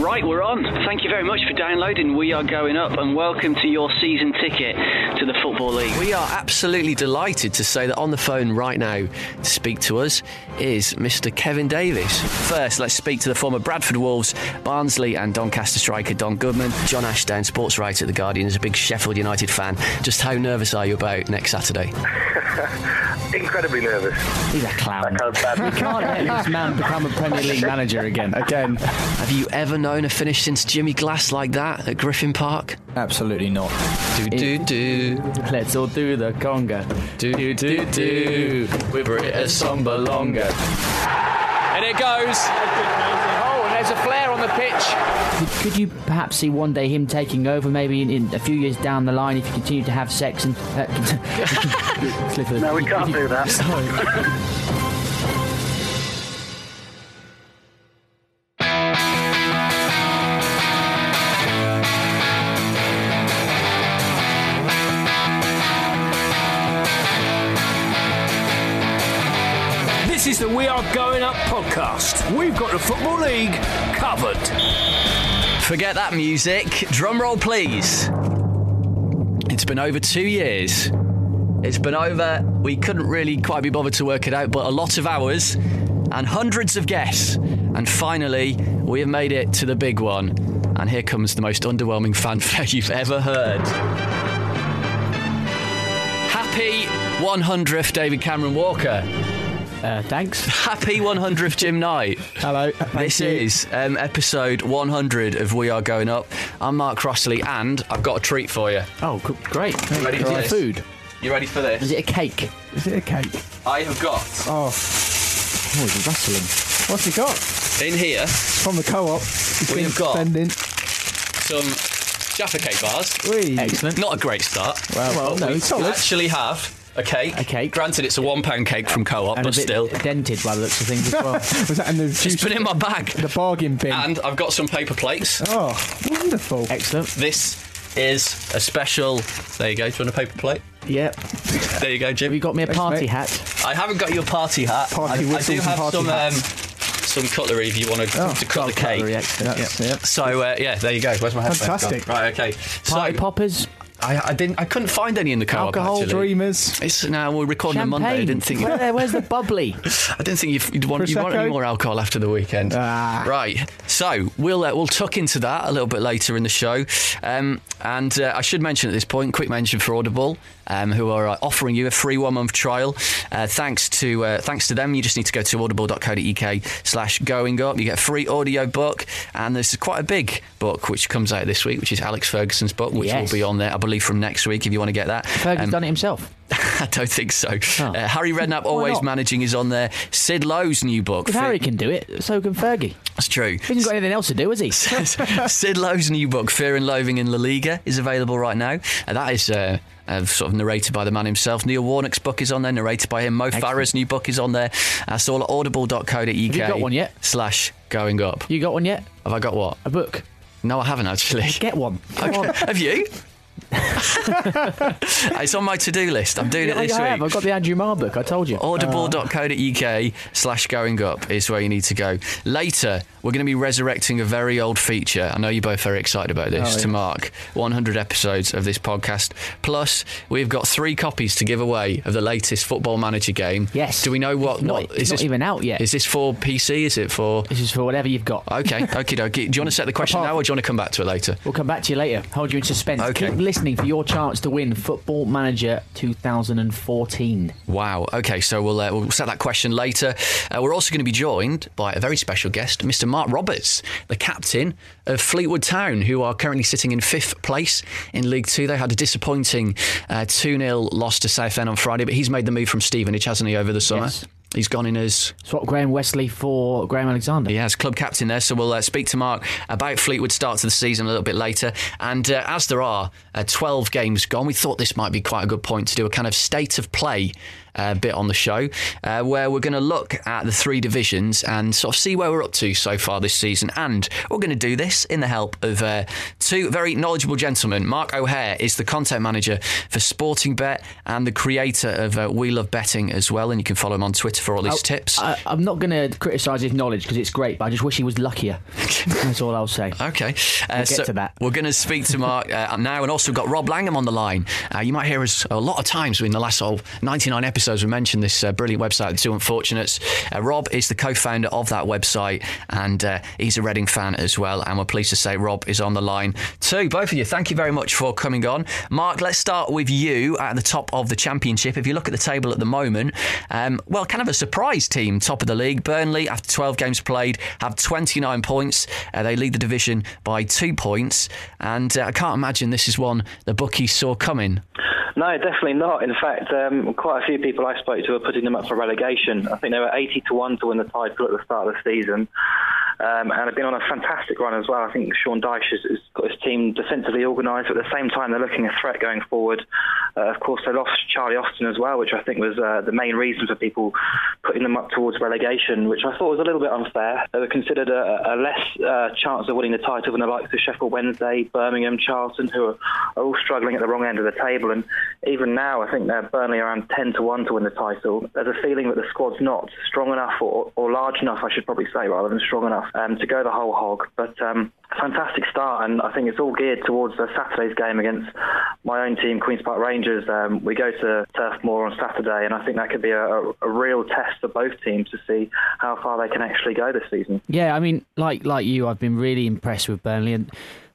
Right, we're on. Thank you very much for downloading We Are Going Up and welcome to your season ticket to the Football League. We are absolutely delighted to say that on the phone right now to speak to us is Mr. Kevin Davis. First, let's speak to the former Bradford Wolves, Barnsley, and Doncaster striker Don Goodman. John Ashdown, sports writer at The Guardian, is a big Sheffield United fan. Just how nervous are you about next Saturday? Incredibly nervous. He's a clown. That sounds bad. Can't let this man become a Premier League manager again. Again, Have you ever known a finish since Jimmy Glass like that at Griffin Park? absolutely not. Do do do. Let's all do the conga. Do do do. With a samba longer. And it goes. Oh, and there's a flare on the pitch. Could, could you perhaps see one day him taking over, maybe in, in a few years down the line, if you continue to have sex and. Uh, Clifford, No, we can't do that. Going Up podcast. We've got the Football League covered. Forget that music. Drum roll, please. It's been over two years. It's been over, we couldn't really quite be bothered to work it out, but a lot of hours and hundreds of guests. And finally, we have made it to the big one. And here comes the most underwhelming fanfare you've ever heard. Happy 100th, David Cameron Walker. Uh, thanks. Happy 100th, Jim Knight. Hello. This is um, episode 100 of We Are Going Up. I'm Mark Crossley, and I've got a treat for you. Oh, g- great. ready Is for it this? food? You ready for this? Is it a cake? Is it a cake? I have got Oh, Oh, it's rustling. what's he got? in here From the co-op. He's We been have got- spending. some Jaffa cake bars. Wee. Excellent. Not a great start. Well, Well, no, we it's solid. actually have a cake. A cake. Granted, it's a one pound cake from Co-op, and but a bit still, dented by the looks of things as well. Was that in the it's juice, been in my bag. the bargain bin? And I've got some paper plates. oh, wonderful. Excellent. This is a special. There you go. Do you want a paper plate? Yep. There you go, Jim. Have you got me a party mate. hat? I haven't got your party hat. Party I, I do have party some um, some cutlery if you want to, Oh, to cut the cake. Cutlery, excellent. Yep. So uh, yeah, there you go. Where's my headphones Fantastic. gone? Right, okay. Party so poppers, I, I didn't. I couldn't find any in the co-op. Alcohol, actually. Dreamers. It's now we're recording on. Monday. I didn't think. Where, where's the bubbly? I didn't think you'd, you'd want, you want any more alcohol after the weekend. Ah. Right. So we'll uh, we'll tuck into that a little bit later in the show. Um, and uh, I should mention at this point, quick mention for Audible, um, who are uh, offering you a free one month trial. Uh, thanks to uh, thanks to them, you just need to go to audible.co.uk slash going up. You get a free audio book, and there's quite a big book which comes out this week, which is Alex Ferguson's book, which Yes. will be on there, I believe, from next week if you want to get that. Fergie's Um, done it himself. I don't think so. Oh. Uh, Harry Redknapp, always not? managing, is on there. Sid Lowe's new book. If Fit- Harry can do it, so can Fergie. That's true. He hasn't got anything else to do, has he? Sid Lowe's new book, Fear and Loathing in La Liga, is available right now. And that is uh, uh, sort of narrated by the man himself. Neil Warnock's book is on there, narrated by him. Mo Farah's new book is on there. That's all at audible.co.uk. Have you got one yet? Slash going up. You got one yet? Have I got what? A book? No, I haven't actually. Get one. Come on. Have you? it's on my to-do list. I'm doing Yeah, it this I week. have. I've got the Andrew Marr book. I told you. audible.co.uk slash going up is where you need to go. Later, we're going to be resurrecting a very old feature. I know you're both very excited about this Oh, yeah. to mark 100 episodes of this podcast. Plus, we've got three copies to give away of the latest Football Manager game. Yes. Do we know what? It's not- what it's not even out yet. Is this for PC? Is it for? This is for whatever you've got. Okay, dokie. Do you want to set the question Apart- now, or do you want to come back to it later? We'll come back to you later. Hold you in suspense. Okay. Keep listening for your chance to win Football Manager 2014. Wow. Okay, so we'll uh, we'll set that question later. Uh, we're also going to be joined by a very special guest, Mr. Mark Roberts, the captain of Fleetwood Town, who are currently sitting in fifth place in League Two. They had a disappointing two 0 loss to Southend on Friday, but he's made the move from Stevenage, hasn't he, over the summer? Yes. He's gone in as Swap Graham Westley for Graham Alexander. he has club captain there, so we'll uh, speak to Mark about Fleetwood start to the season a little bit later. And uh, as there are uh, 12 games gone, we thought this might be quite a good point to do a kind of state of play uh, bit on the show, uh, where we're going to look at the three divisions and sort of see where we're up to so far this season. And we're going to do this in the help of uh, two very knowledgeable gentlemen. Mark O'Haire is the content manager for Sportingbet and the creator of uh, We Love Betting as well. And you can follow him on Twitter for all his Oh, tips. I, I'm not going to criticise his knowledge because it's great, but I just wish he was luckier. That's all I'll say. Okay, uh, get to that. We're going to speak to Mark uh, now, and also we've got Rob Langham on the line. Uh, you might hear us a lot of times in the last oh, 99 episodes. As we mentioned this uh, brilliant website, The Two Unfortunates. Uh, Rob is the co-founder of that website, and uh, he's a Reading fan as well. And we're pleased to say Rob is on the line too. Both of you, thank you very much for coming on. Mark, let's start with you at the top of the championship. If you look at the table at the moment, um, well, kind of a surprise team, top of the league. Burnley, after 12 games played, have 29 points. Uh, they lead the division by two points, and uh, I can't imagine this is one the bookies saw coming. No, definitely not. In fact, um, quite a few people I spoke to are putting them up for relegation. I think they were 80 to 1 to win the title at the start of the season. Um, and have been on a fantastic run as well. I think Sean Dyche has, has got his team defensively organised. but At the same time, they're looking a threat going forward. Uh, of course, they lost Charlie Austin as well, which I think was uh, the main reason for people putting them up towards relegation, which I thought was a little bit unfair. They were considered a, a less uh, chance of winning the title than the likes of Sheffield Wednesday, Birmingham, Charlton, who are, are all struggling at the wrong end of the table. And even now, I think they're Burnley around 10 to 1 to win the title. There's a feeling that the squad's not strong enough or, or large enough, I should probably say, rather than strong enough um, to go the whole hog. But um, fantastic start, and I think it's all geared towards uh, Saturday's game against my own team, Queen's Park Rangers. Um, we go to Turf Moor on Saturday, and I think that could be a, a, a real test for both teams to see how far they can actually go this season. Yeah, I mean, like like you, I've been really impressed with Burnley, and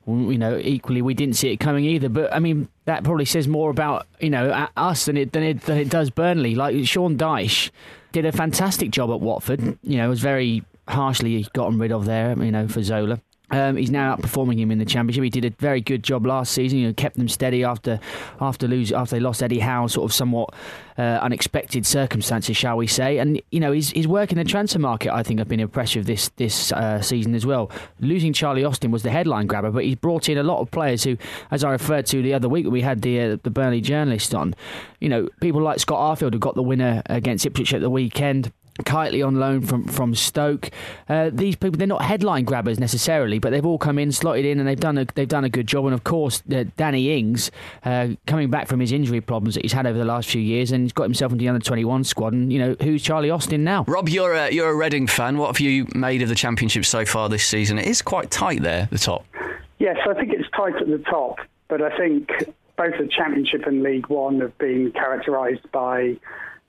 you know, equally we didn't see it coming either. But I mean, that probably says more about you know us than it than it than it does Burnley. Like Sean Dyche did a fantastic job at Watford. You know, was very harshly gotten rid of there. You know, for Zola. Um, he's now outperforming him in the championship. He did a very good job last season. Know, kept them steady after after lose after they lost Eddie Howe, sort of somewhat uh, unexpected circumstances, shall we say? And you know, his his work in the transfer market, I think, have been impressive this this uh, season as well. Losing Charlie Austin was the headline grabber, but he's brought in a lot of players who, as I referred to the other week, we had the uh, the Burnley journalist on. You know, people like Scott Arfield who got the winner against Ipswich at the weekend. Kightly on loan from from Stoke. Uh, these people they're not headline grabbers necessarily, but they've all come in, slotted in, and they've done a they've done a good job. And of course, uh, Danny Ings uh, coming back from his injury problems that he's had over the last few years, and he's got himself into the under twenty one squad. And you know who's Charlie Austin now? Rob, you're a, you're a Reading fan. What have you made of the championship so far this season? It is quite tight there, the top. Yes, I think it's tight at the top, but I think both the Championship and League One have been characterised by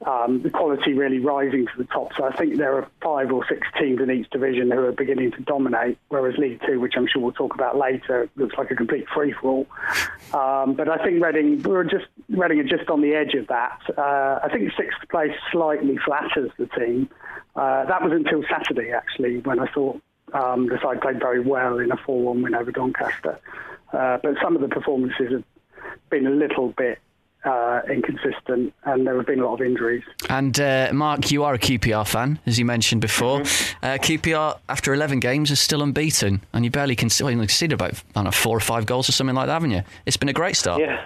um, the quality really rising to the top. So I think there are five or six teams in each division who are beginning to dominate, whereas League Two, which I'm sure we'll talk about later, looks like a complete free for all. Um, but I think Reading, we're just Reading are just on the edge of that. Uh, I think sixth place slightly flatters the team. Uh, that was until Saturday, actually, when I thought um, the side played very well in a 4 1 win over Doncaster. Uh, but some of the performances have been a little bit uh, inconsistent, and there have been a lot of injuries. And uh, Mark, you are a QPR fan, as you mentioned before. Uh, QPR, after 11 games, is still unbeaten, and you barely conceded, well, you conceded about I don't know, four or five goals or something like that, haven't you? It's been a great start. Yeah.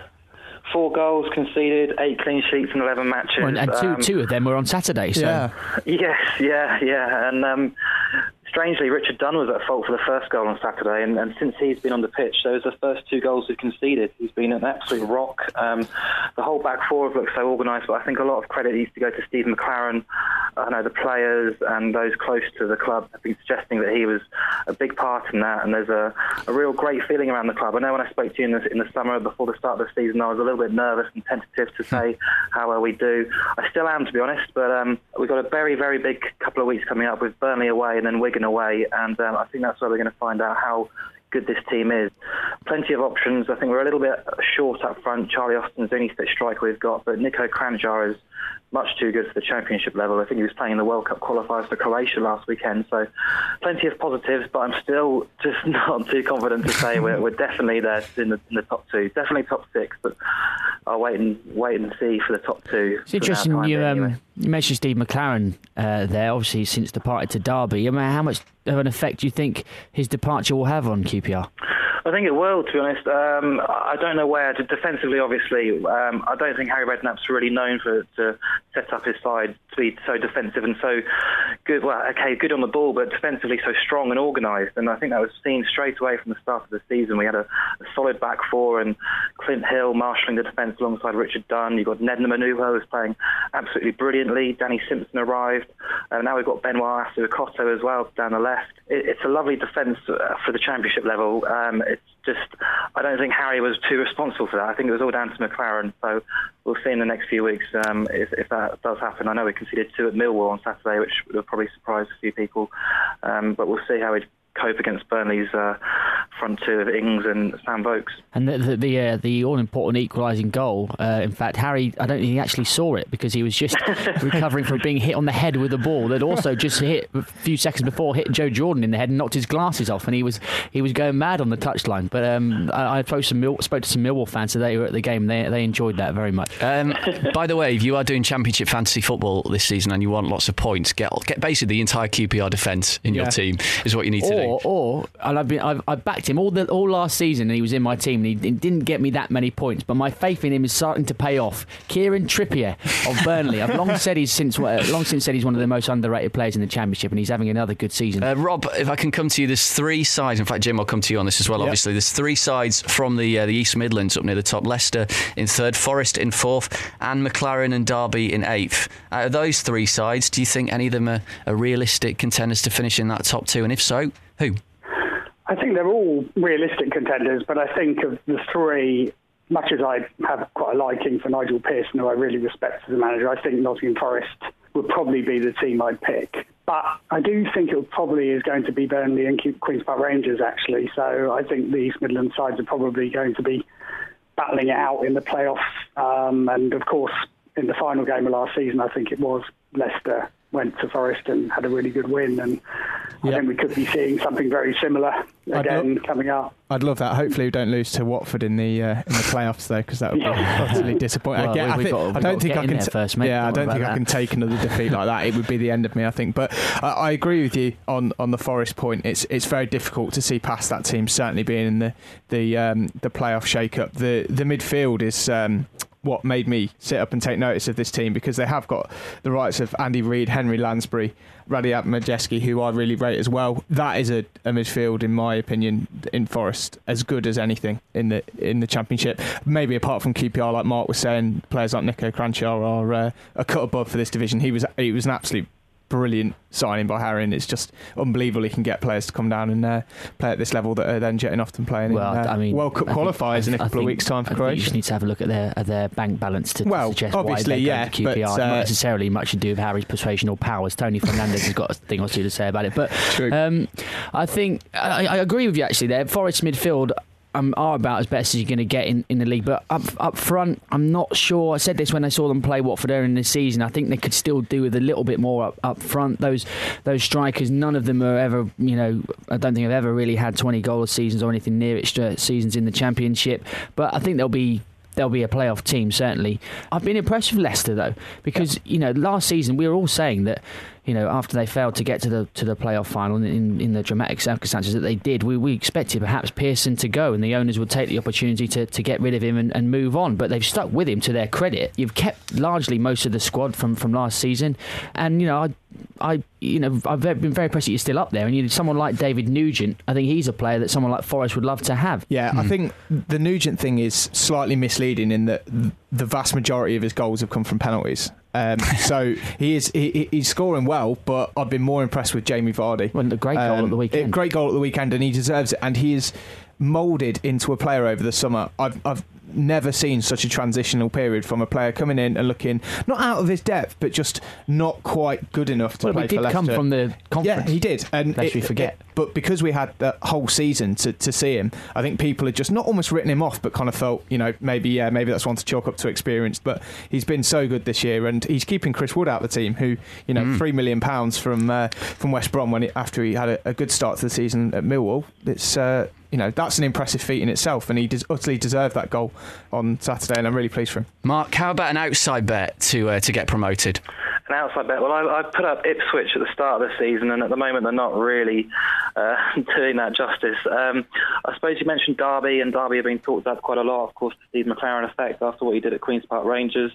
Four goals conceded, eight clean sheets in 11 matches. Well, and and two Um, two of them were on Saturday. So Yeah. Yes, yeah, yeah. And um, strangely, Richard Dunne was at fault for the first goal on Saturday, and, and since he's been on the pitch, those are the first two goals he's conceded. He's been an absolute rock. Um, the whole back four have looked so organised, but I think a lot of credit needs to go to Steve McClaren. I know the players and those close to the club have been suggesting that he was a big part in that, and there's a, a real great feeling around the club. I know when I spoke to you in the, in the summer before the start of the season, I was a little bit nervous and tentative to say how well we do. I still am, to be honest, but um, we've got a very, very big couple of weeks coming up with Burnley away and then Wigan away, and um, I think that's where we're going to find out how good this team is. Plenty of options. I think we're a little bit short up front. Charlie Austin's the only fit striker we've got, but Niko Kranjcar is much too good for the championship level. I think he was playing in the World Cup qualifiers for Croatia last weekend, so plenty of positives, but I'm still just not too confident to say we're, we're definitely there in the, in the top two. Definitely top six, but I'll wait and wait and see for the top two. It's interesting you um, anyway. you mentioned Steve McClaren uh, there, obviously since departed to Derby. I mean, how much of an effect you think his departure will have on QPR? I think it will, to be honest. Um, I don't know where. Defensively, obviously, um, I don't think Harry Redknapp's really known for to set up his side to be so defensive and so good. Well, okay, good on the ball, but defensively so strong and organised. And I think that was seen straight away from the start of the season. We had a, a solid back four and Clint Hill marshalling the defence alongside Richard Dunne. You've got Nedum Onuoha who's playing absolutely brilliantly. Danny Simpson arrived. And now we've got Benoit Assou-Ekotto as well down the left. It, it's a lovely defence uh, for the championship level. Um, it's just, I don't think Harry was too responsible for that. I think it was all down to McClaren. So we'll see in the next few weeks um, if, if, that does happen. I know we conceded two at Millwall on Saturday, which will probably surprise a few people. Um, but we'll see how we cope against Burnley's uh, front two of Ings and Sam Vokes. And the the the, uh, the all important equalising goal. Uh, in fact, Harry, I don't think he actually saw it because he was just recovering from being hit on the head with a ball that also just hit a few seconds before hit Joe Jordan in the head and knocked his glasses off, and he was he was going mad on the touchline. But um, I, I spoke, some Mill, spoke to some Millwall fans today who were at the game. They they enjoyed that very much. Um, by the way, if you are doing Championship fantasy football this season and you want lots of points, get get basically the entire QPR defence in your team is what you need to do. Or, or and I've been I've, I've backed him all the all last season, and he was in my team, and he, he didn't get me that many points. But my faith in him is starting to pay off. Kieran Trippier of Burnley. I've long said he's since uh, long since said he's one of the most underrated players in the championship, and he's having another good season. Uh, Rob, if I can come to you, there's three sides. In fact, Jim, I'll come to you on this as well. Yep. Obviously, there's three sides from the uh, the East Midlands up near the top. Leicester in third, Forest in fourth, and McClaren and Derby in eighth. Out of those three sides, do you think any of them are, are realistic contenders to finish in that top two? And if so, who? I think they're all realistic contenders, but I think of the three, much as I have quite a liking for Nigel Pearson, who I really respect as a manager, I think Nottingham Forest would probably be the team I'd pick. But I do think it probably is going to be Burnley and Queen's Park Rangers, actually. So I think the East Midlands sides are probably going to be battling it out in the playoffs. Um, and of course, in the final game of last season, I think it was Leicester went to Forest and had a really good win. And I think we could be seeing something very similar again love- coming up. I'd love that. Hopefully, we don't lose to Watford in the uh, in the playoffs though, because that would be utterly disappointing. Well, Again, we- I, think, got- I don't think I can. t- first, mate. Yeah, I Don't don't worry think I can take another defeat like that. It would be the end of me, I think. But I, I agree with you on, on the Forest point. It's it's very difficult to see past that team. Certainly being in the the um, the playoff shake-up. The the midfield is. Um, what made me sit up and take notice of this team because they have got the rights of Andy Reid, Henry Lansbury, Radoslaw Majewski, who I really rate as well. That is a, a midfield, in my opinion, in Forest as good as anything in the in the Championship. Maybe apart from QPR, like Mark was saying, players like Niko Kranjcar are uh, a cut above for this division. He was he was an absolute brilliant signing by Harry, and it's just unbelievable he can get players to come down and uh, play at this level that are then jetting off and playing Well, in uh, I mean, World Cup I think- qualifiers in a couple of weeks' time for I think You Croatia. just need to have a look at their at their bank balance to, Well, suggest obviously, why they yeah, to but, QPR. uh, Not necessarily much to do with Harry's persuasion or powers. Tony Fernandes has got a thing or two to say about it. But um, I think I, I agree with you actually. There, Forest midfield. Um, are about as best as you're going to get in, in the league, but up up front, I'm not sure. I said this when I saw them play Watford earlier in the season. I think they could still do with a little bit more up, up front. Those those strikers, none of them are ever, you know, I don't think I've ever really had 20 goal seasons or anything near it seasons in the Championship. But I think they'll be they'll be a playoff team certainly. I've been impressed with Leicester though because you know last season we were all saying that you know after they failed to get to the to the playoff final in, in the dramatic circumstances that they did, we, we expected perhaps Pearson to go and the owners would take the opportunity to, to get rid of him and, and move on. But they've stuck with him to their credit. You've kept largely most of the squad from, from last season, and you know I. I, you know, I've been very impressed that you're still up there, and you need someone like David Nugent. I think he's a player that someone like Forest would love to have. Yeah, I hmm. think the Nugent thing is slightly misleading in that the vast majority of his goals have come from penalties. Um, so he is he, he's scoring well, but I've been more impressed with Jamie Vardy. Well, a great goal Um, at the weekend. a Great goal at the weekend, and he deserves it. And he is moulded into a player over the summer. I've I've never seen such a transitional period from a player coming in and looking not out of his depth, but just not quite good enough to Well, play he for did Leicester. come from the conference. Yeah, he did. And Lest we forget. but because we had the whole season to, to see him, I think people had just not almost written him off, but kind of felt, you know, maybe yeah, maybe that's one to chalk up to experience. But he's been so good this year, and he's keeping Chris Wood out of the team, who you know, three million pounds from uh, from West Brom when he, after he had a, a good start to the season at Millwall. It's uh, you know that's an impressive feat in itself, and he utterly deserved that goal on Saturday, and I'm really pleased for him. Mark, how about an outside bet to uh, to get promoted? An outside bet. Well, I, I put up Ipswich at the start of the season, and at the moment they're not really uh, doing that justice. Um, I suppose you mentioned Derby, and Derby have been talked about quite a lot. Of course, the Steve McClaren effect after what he did at Queens Park Rangers.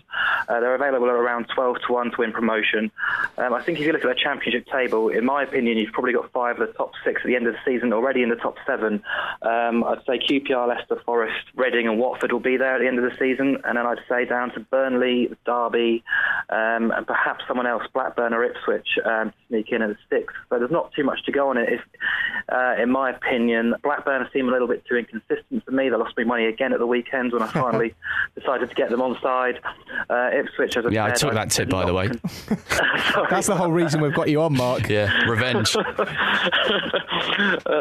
Uh, they're available at around 12 to 1 to win promotion. Um, I think if you look at the championship table, in my opinion, you've probably got five of the top six at the end of the season already in the top seven. Um, I'd say QPR, Leicester, Forest, Reading, and Watford will be there at the end of the season, and then I'd say down to Burnley, Derby, um, and perhaps someone else, Blackburn or Ipswich, um, sneak in at the sixth. But there's not too much to go on it. If, uh, in my opinion, Blackburn seem a little bit too inconsistent for me. They lost me money again at the weekend when I finally decided to get them on side. Uh, Ipswich, as I yeah, said, I took that tip by the way. That's the whole reason we've got you on, Mark. Yeah, revenge. uh,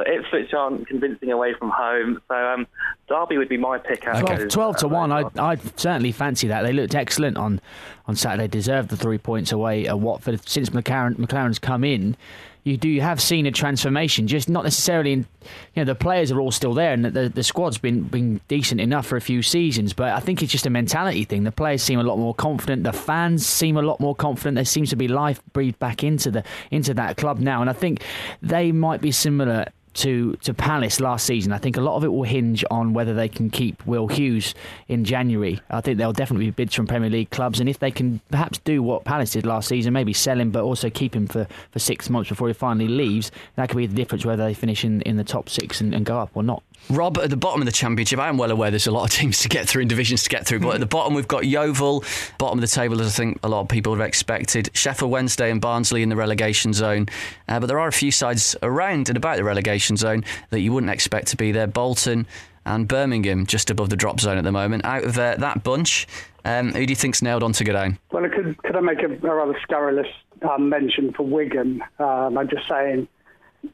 Ipswich aren't convincing away from home, so um, Derby would be my pick. out Twelve, to uh, 1, I'd, I'd certainly fancy that. They looked excellent on, on Saturday, deserved the three points away at Watford. Since McClaren, McClaren's come in, you do you have seen a transformation, just not necessarily in, you know, the players are all still there and the, the squad's been, been decent enough for a few seasons, but I think it's just a mentality thing. The players seem a lot more confident, the fans seem a lot more confident. There seems to be life breathed back into the into that club now, and I think they might be similar to to Palace last season. I think a lot of it will hinge on whether they can keep Will Hughes in January. I think there'll definitely be bids from Premier League clubs, and if they can perhaps do what Palace did last season, maybe sell him, but also keep him for, for six months before he finally leaves, that could be the difference whether they finish in, in the top six and, and go up or not. Rob, at the bottom of the championship, I am well aware there's a lot of teams to get through and divisions to get through, but at the bottom we've got Yeovil, bottom of the table as I think a lot of people have expected. Sheffield Wednesday and Barnsley in the relegation zone, uh, but there are a few sides around and about the relegation zone that you wouldn't expect to be there. Bolton and Birmingham just above the drop zone at the moment. Out of uh, that bunch, um, who do you think's nailed on to go down? Well, could, could I make a, a rather scurrilous um, mention for Wigan? Um, I'm just saying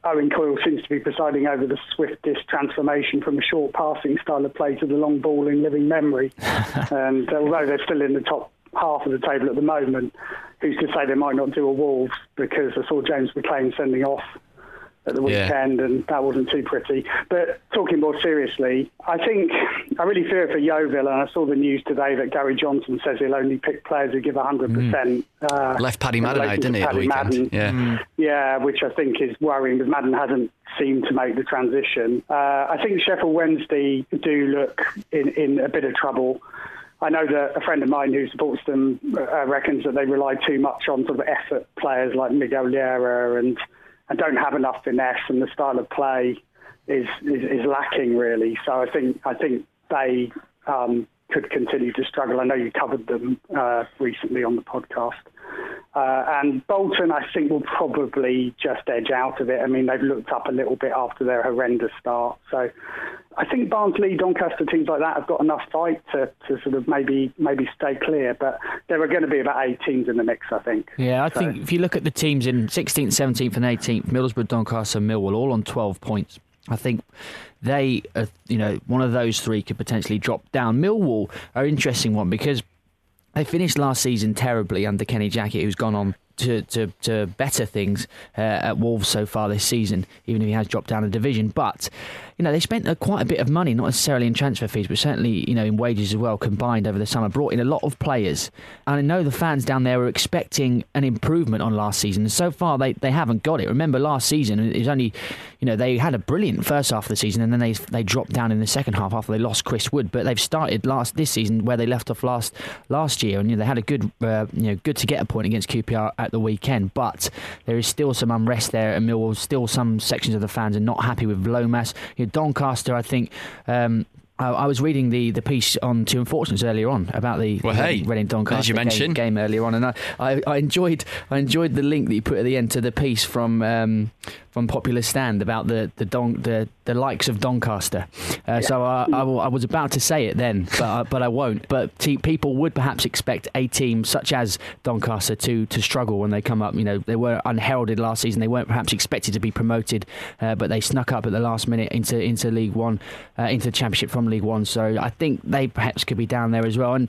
Owen Coyle seems to be presiding over the swiftest transformation from a short passing style of play to the long ball in living memory. and uh, although they're still in the top half of the table at the moment, who's to say they might not do a Wolves because I saw James McLean sending off at the Yeah. weekend, and that wasn't too pretty. But talking more seriously, I think I really fear for Yeovil, and I saw the news today that Gary Johnson says he'll only pick players who give 100%. Uh, Left Paddy in Madden out, didn't he, at the Paddy weekend? Madden. Yeah. Yeah, which I think is worrying because Madden hasn't seemed to make the transition. Uh, I think Sheffield Wednesday do look in, in a bit of trouble. I know that a friend of mine who supports them uh, reckons that they rely too much on sort of effort players like Miguel Llera and, and don't have enough finesse, and the style of play is, is, is lacking really. So I think I think they um, could continue to struggle. I know you covered them uh, recently on the podcast. Uh, and Bolton, I think, will probably just edge out of it. I mean, they've looked up a little bit after their horrendous start. So I think Barnsley, Doncaster, teams like that have got enough fight to, to sort of maybe maybe stay clear. But there are going to be about eight teams in the mix, I think. Yeah, I So- think if you look at the teams in 16th, 17th, and 18th, Middlesbrough, Doncaster, and Millwall, all on 12 points. I think they, are, you know, one of those three could potentially drop down. Millwall are interesting one because they finished last season terribly under Kenny Jackett, who's gone on to, to, to better things uh, at Wolves so far this season, even if he has dropped down a division. But you know they spent uh, quite a bit of money, not necessarily in transfer fees, but certainly you know in wages as well combined over the summer. Brought in a lot of players, and I know the fans down there were expecting an improvement on last season. So far they, they haven't got it. Remember last season it was only you know they had a brilliant first half of the season, and then they they dropped down in the second half after they lost Chris Wood. But they've started last this season where they left off last last year, and you know, they had a good uh, you know good to get a point against QPR at the weekend. But there is still some unrest there at Millwall. Still some sections of the fans are not happy with Lomas. You know, Doncaster, I think. Um, I was reading the, the piece on Two Unfortunates earlier on about the Well, hey, Reading Doncaster as you game- game, earlier on, and I, I, I enjoyed I enjoyed the link that you put at the end to the piece from um, from Popular Stand about the the Don, the, the likes of Doncaster. Uh, So I, I, w- I was about to say it then, but I, but I won't. But te- people would perhaps expect a team such as Doncaster to to struggle when they come up. You know, they were unheralded last season. They weren't perhaps expected to be promoted, uh, but they snuck up at the last minute into into League One, uh, into the Championship from League One. So I think they perhaps could be down there as well. And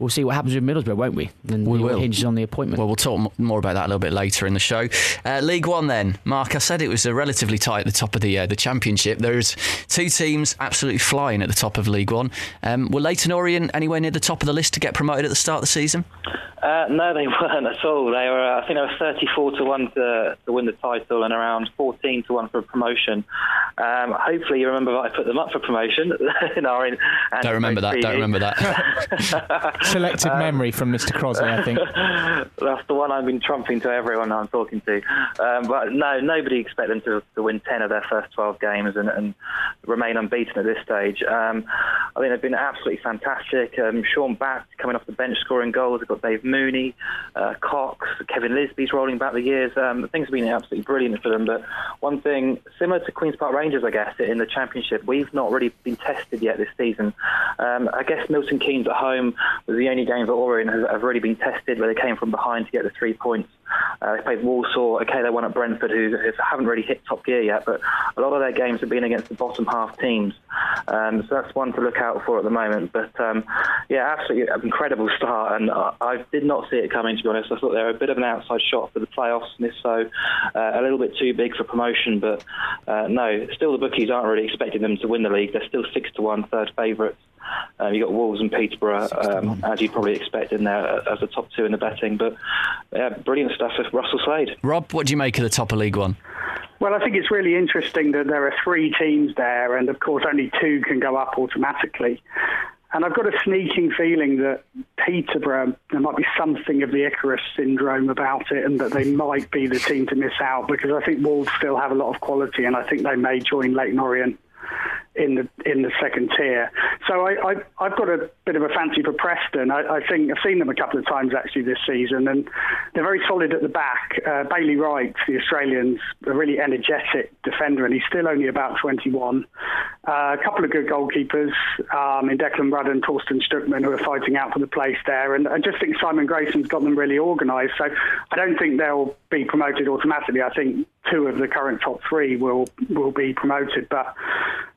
we'll see what happens with Middlesbrough, won't we? And we will. hinges on the appointment. Well, we'll talk m- more about that a little bit later in the show. Uh, League One, then, Mark. I said it was uh, relatively tight at the top of the uh, the Championship. There's two teams absolutely flying at the top of League One. Um, were Leyton Orient anywhere near the top of the list to get promoted at the start of the season? Uh, no, they weren't at all. They were, uh, I think, they were 34 to one to, to win the title and around 14 to one for promotion. Um, hopefully, you remember that I put them up for promotion. in our in, Don't remember that. Don't remember that. Selective memory from Mr. Crosby, I think. That's the one I've been trumping to everyone I'm talking to. Um, but no, nobody expected them to, to win 10 of their first 12 games and, and remain unbeaten at this stage. Um, I think they've been absolutely fantastic. Um, Shaun Batt coming off the bench scoring goals. They've got Dave Mooney, uh, Cox, Kevin Lisbie's rolling back the years. Um, things have been absolutely brilliant for them. But one thing, similar to Queen's Park Rangers, I guess, in the Championship, we've not really been tested yet this season. Um, I guess Milton Keynes at home was the only games that Orient have, have really been tested where they came from behind to get the three points. Uh, they played Walsall. Okay, they won at Brentford, who, who haven't really hit top gear yet, but a lot of their games have been against the bottom half teams. Um, so that's one to look out for at the moment. But um, yeah, absolutely incredible start, and I, I did not see it coming. To be honest, I thought they were a bit of an outside shot for the playoffs, and if so, uh, a little bit too big for promotion. But uh, no, still the bookies aren't really expecting them to win the league. They're still six to one, third favourites. Uh, you got Wolves and Peterborough, um, as you'd probably expect in there as the top two in the betting. But yeah, brilliant stuff with Russell Slade. Rob, what do you make of the top of League One? Well, I think it's really interesting that there are three teams there, and of course, only two can go up automatically. And I've got a sneaking feeling that Peterborough, there might be something of the Icarus syndrome about it, and that they might be the team to miss out because I think Wolves still have a lot of quality, and I think they may join Leyton Orient in the in the second tier. So I, I I've got a bit of a fancy for Preston. I, I think I've seen them a couple of times actually this season, and they're very solid at the back. Uh, Bailey Wright, the Australian's a really energetic defender, and he's still only about 21. Uh, a couple of good goalkeepers um, in Declan Rudd and Thorsten Stuckmann who are fighting out for the place there, and I just think Simon Grayson's got them really organised. So I don't think they'll be promoted automatically. I think two of the current top three will will be promoted, but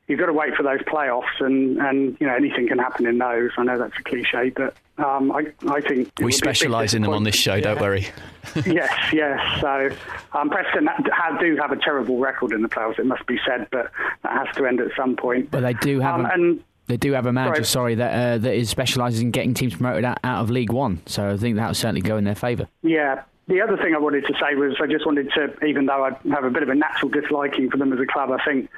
you've got to wait for those playoffs, and, and you know anything can happen in those. I know that's a cliche, but um, I I think it would be a We specialise in them on this show, don't worry. yes, yes. So um, Preston ha- do have a terrible record in the playoffs, it must be said, but that has to end at some point. but they do have Um, a, and they do have a manager, Sorry. sorry, that uh, that is specialises in getting teams promoted out, out of League One. So I think that will certainly go in their favour. Yeah. The other thing I wanted to say was I just wanted to, even though I have a bit of a natural disliking for them as a club, I think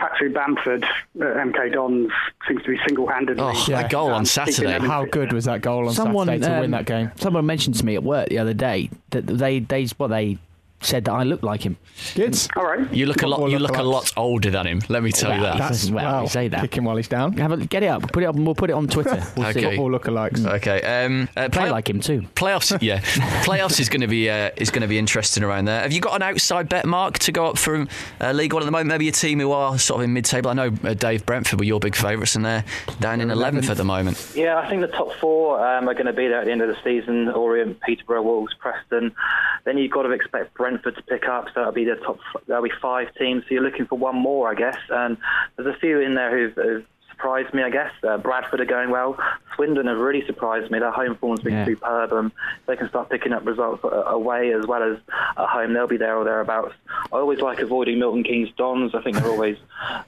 Patrick Bamford at MK Dons seems to be single-handedly. Oh, Yeah. that goal on Um, Saturday. keeping How good was that goal on Saturday to win um, that game? Someone mentioned to me at work the other day that they they what they said that I look like him. Good. All right. You look a lot. Football You look a lot older than him. Let me tell you that. That's- well, you say that. Kick him while he's down. Have a, get it up, put it up, and we'll put it on Twitter. We'll see. Okay. Football lookalikes. Okay. Um, uh, Play play- like him too. Playoffs, yeah. Playoffs is going to be uh, is going to be interesting around there. Have you got an outside bet, Mark, to go up from uh, League One at the moment? Maybe a team who are sort of in mid-table. I know uh, Dave Brentford were your big favourites, and they're down in eleventh at the moment. Yeah, I think the top four um, are going to be there at the end of the season. Orient, Peterborough, Wolves, Preston. Then you've got to expect Brentford to pick up, so that'll be the top. That'll be five teams. So you're looking for one more, I guess. And there's a few in there who've, who've surprised me, I guess. Uh, Bradford are going well. Swindon have really surprised me. Their home form's been Yeah. superb. Um, they can start picking up results uh, away as well as at home. They'll be there or thereabouts. I always like avoiding Milton Keynes Dons. I think they're always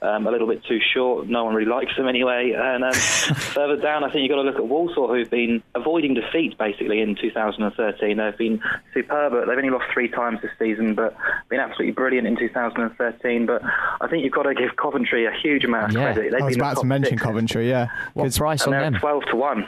um, a little bit too short. No one really likes them anyway. And um, further down, I think you've got to look at Walsall, who've been avoiding defeat basically in 2013. They've been superb. They've only lost three times this season, but been absolutely brilliant in 2013. But I think you've got to give Coventry a huge amount of Yeah. credit. They've I was been the about top to mention six, Coventry, yeah. What 'Cause price and on they're them? 12 to one.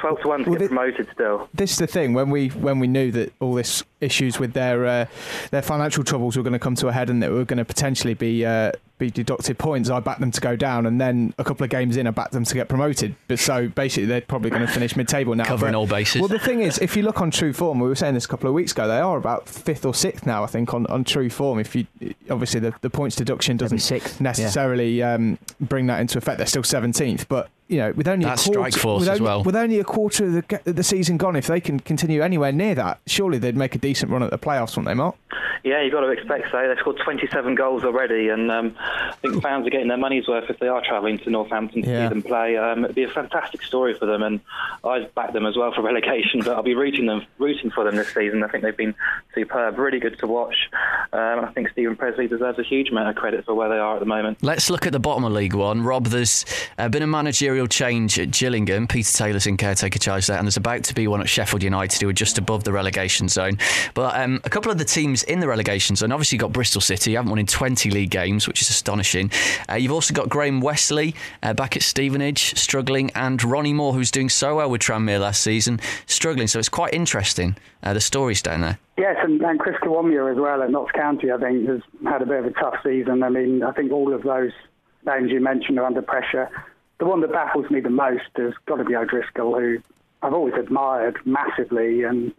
12 to 1 to Well, get the- promoted still. this is the thing when we when we knew that all this issues with their uh, their financial troubles were going to come to a head and that we were going to potentially be uh, be deducted points. I backed them to go down, and then a couple of games in, I backed them to get promoted. But so basically, they're probably going to finish mid-table now. Covering But- all bases. Well, the thing is, if you look on True Form, we were saying this a couple of weeks ago, they are about fifth or sixth now. I think on, on True Form. If you obviously the, the points deduction doesn't sixth, yeah. necessarily um, bring that into effect. They're still seventeenth, but you know, with only That's a quarter, strike force with as only, well. with only a quarter of the, the season gone, if they can continue anywhere near that, surely they'd make a decent run at the playoffs, wouldn't they, Mark? Yeah, you've got to expect so. They've scored 27 goals already, and um, I think fans are getting their money's worth if they are travelling to Northampton to Yeah. see them play. Um, it'd be a fantastic story for them, and I'd back them as well for relegation. But I'll be rooting them, rooting for them this season. I think they've been superb, really good to watch. Um, I think Steven Pressley deserves a huge amount of credit for where they are at the moment. Let's look at the bottom of League One. Rob, there's uh, been a managerial change at Gillingham. Peter Taylor's in caretaker charge there, and there's about to be one at Sheffield United, who are just above the relegation zone. But um, a couple of the teams in the relegation zone, obviously, you've got Bristol City, you haven't won in 20 league games, which is astonishing. Uh, you've also got Graham Westley uh, back at Stevenage, struggling, and Ronnie Moore, who's doing so well with Tranmere last season, struggling. So it's quite interesting, uh, the stories down there. Yes, and, and Chris Kiwomya as well at Notts County, I think, has had a bit of a tough season. I mean, I think all of those names you mentioned are under pressure. The one that baffles me the most has got to be O'Driscoll, who I've always admired massively. And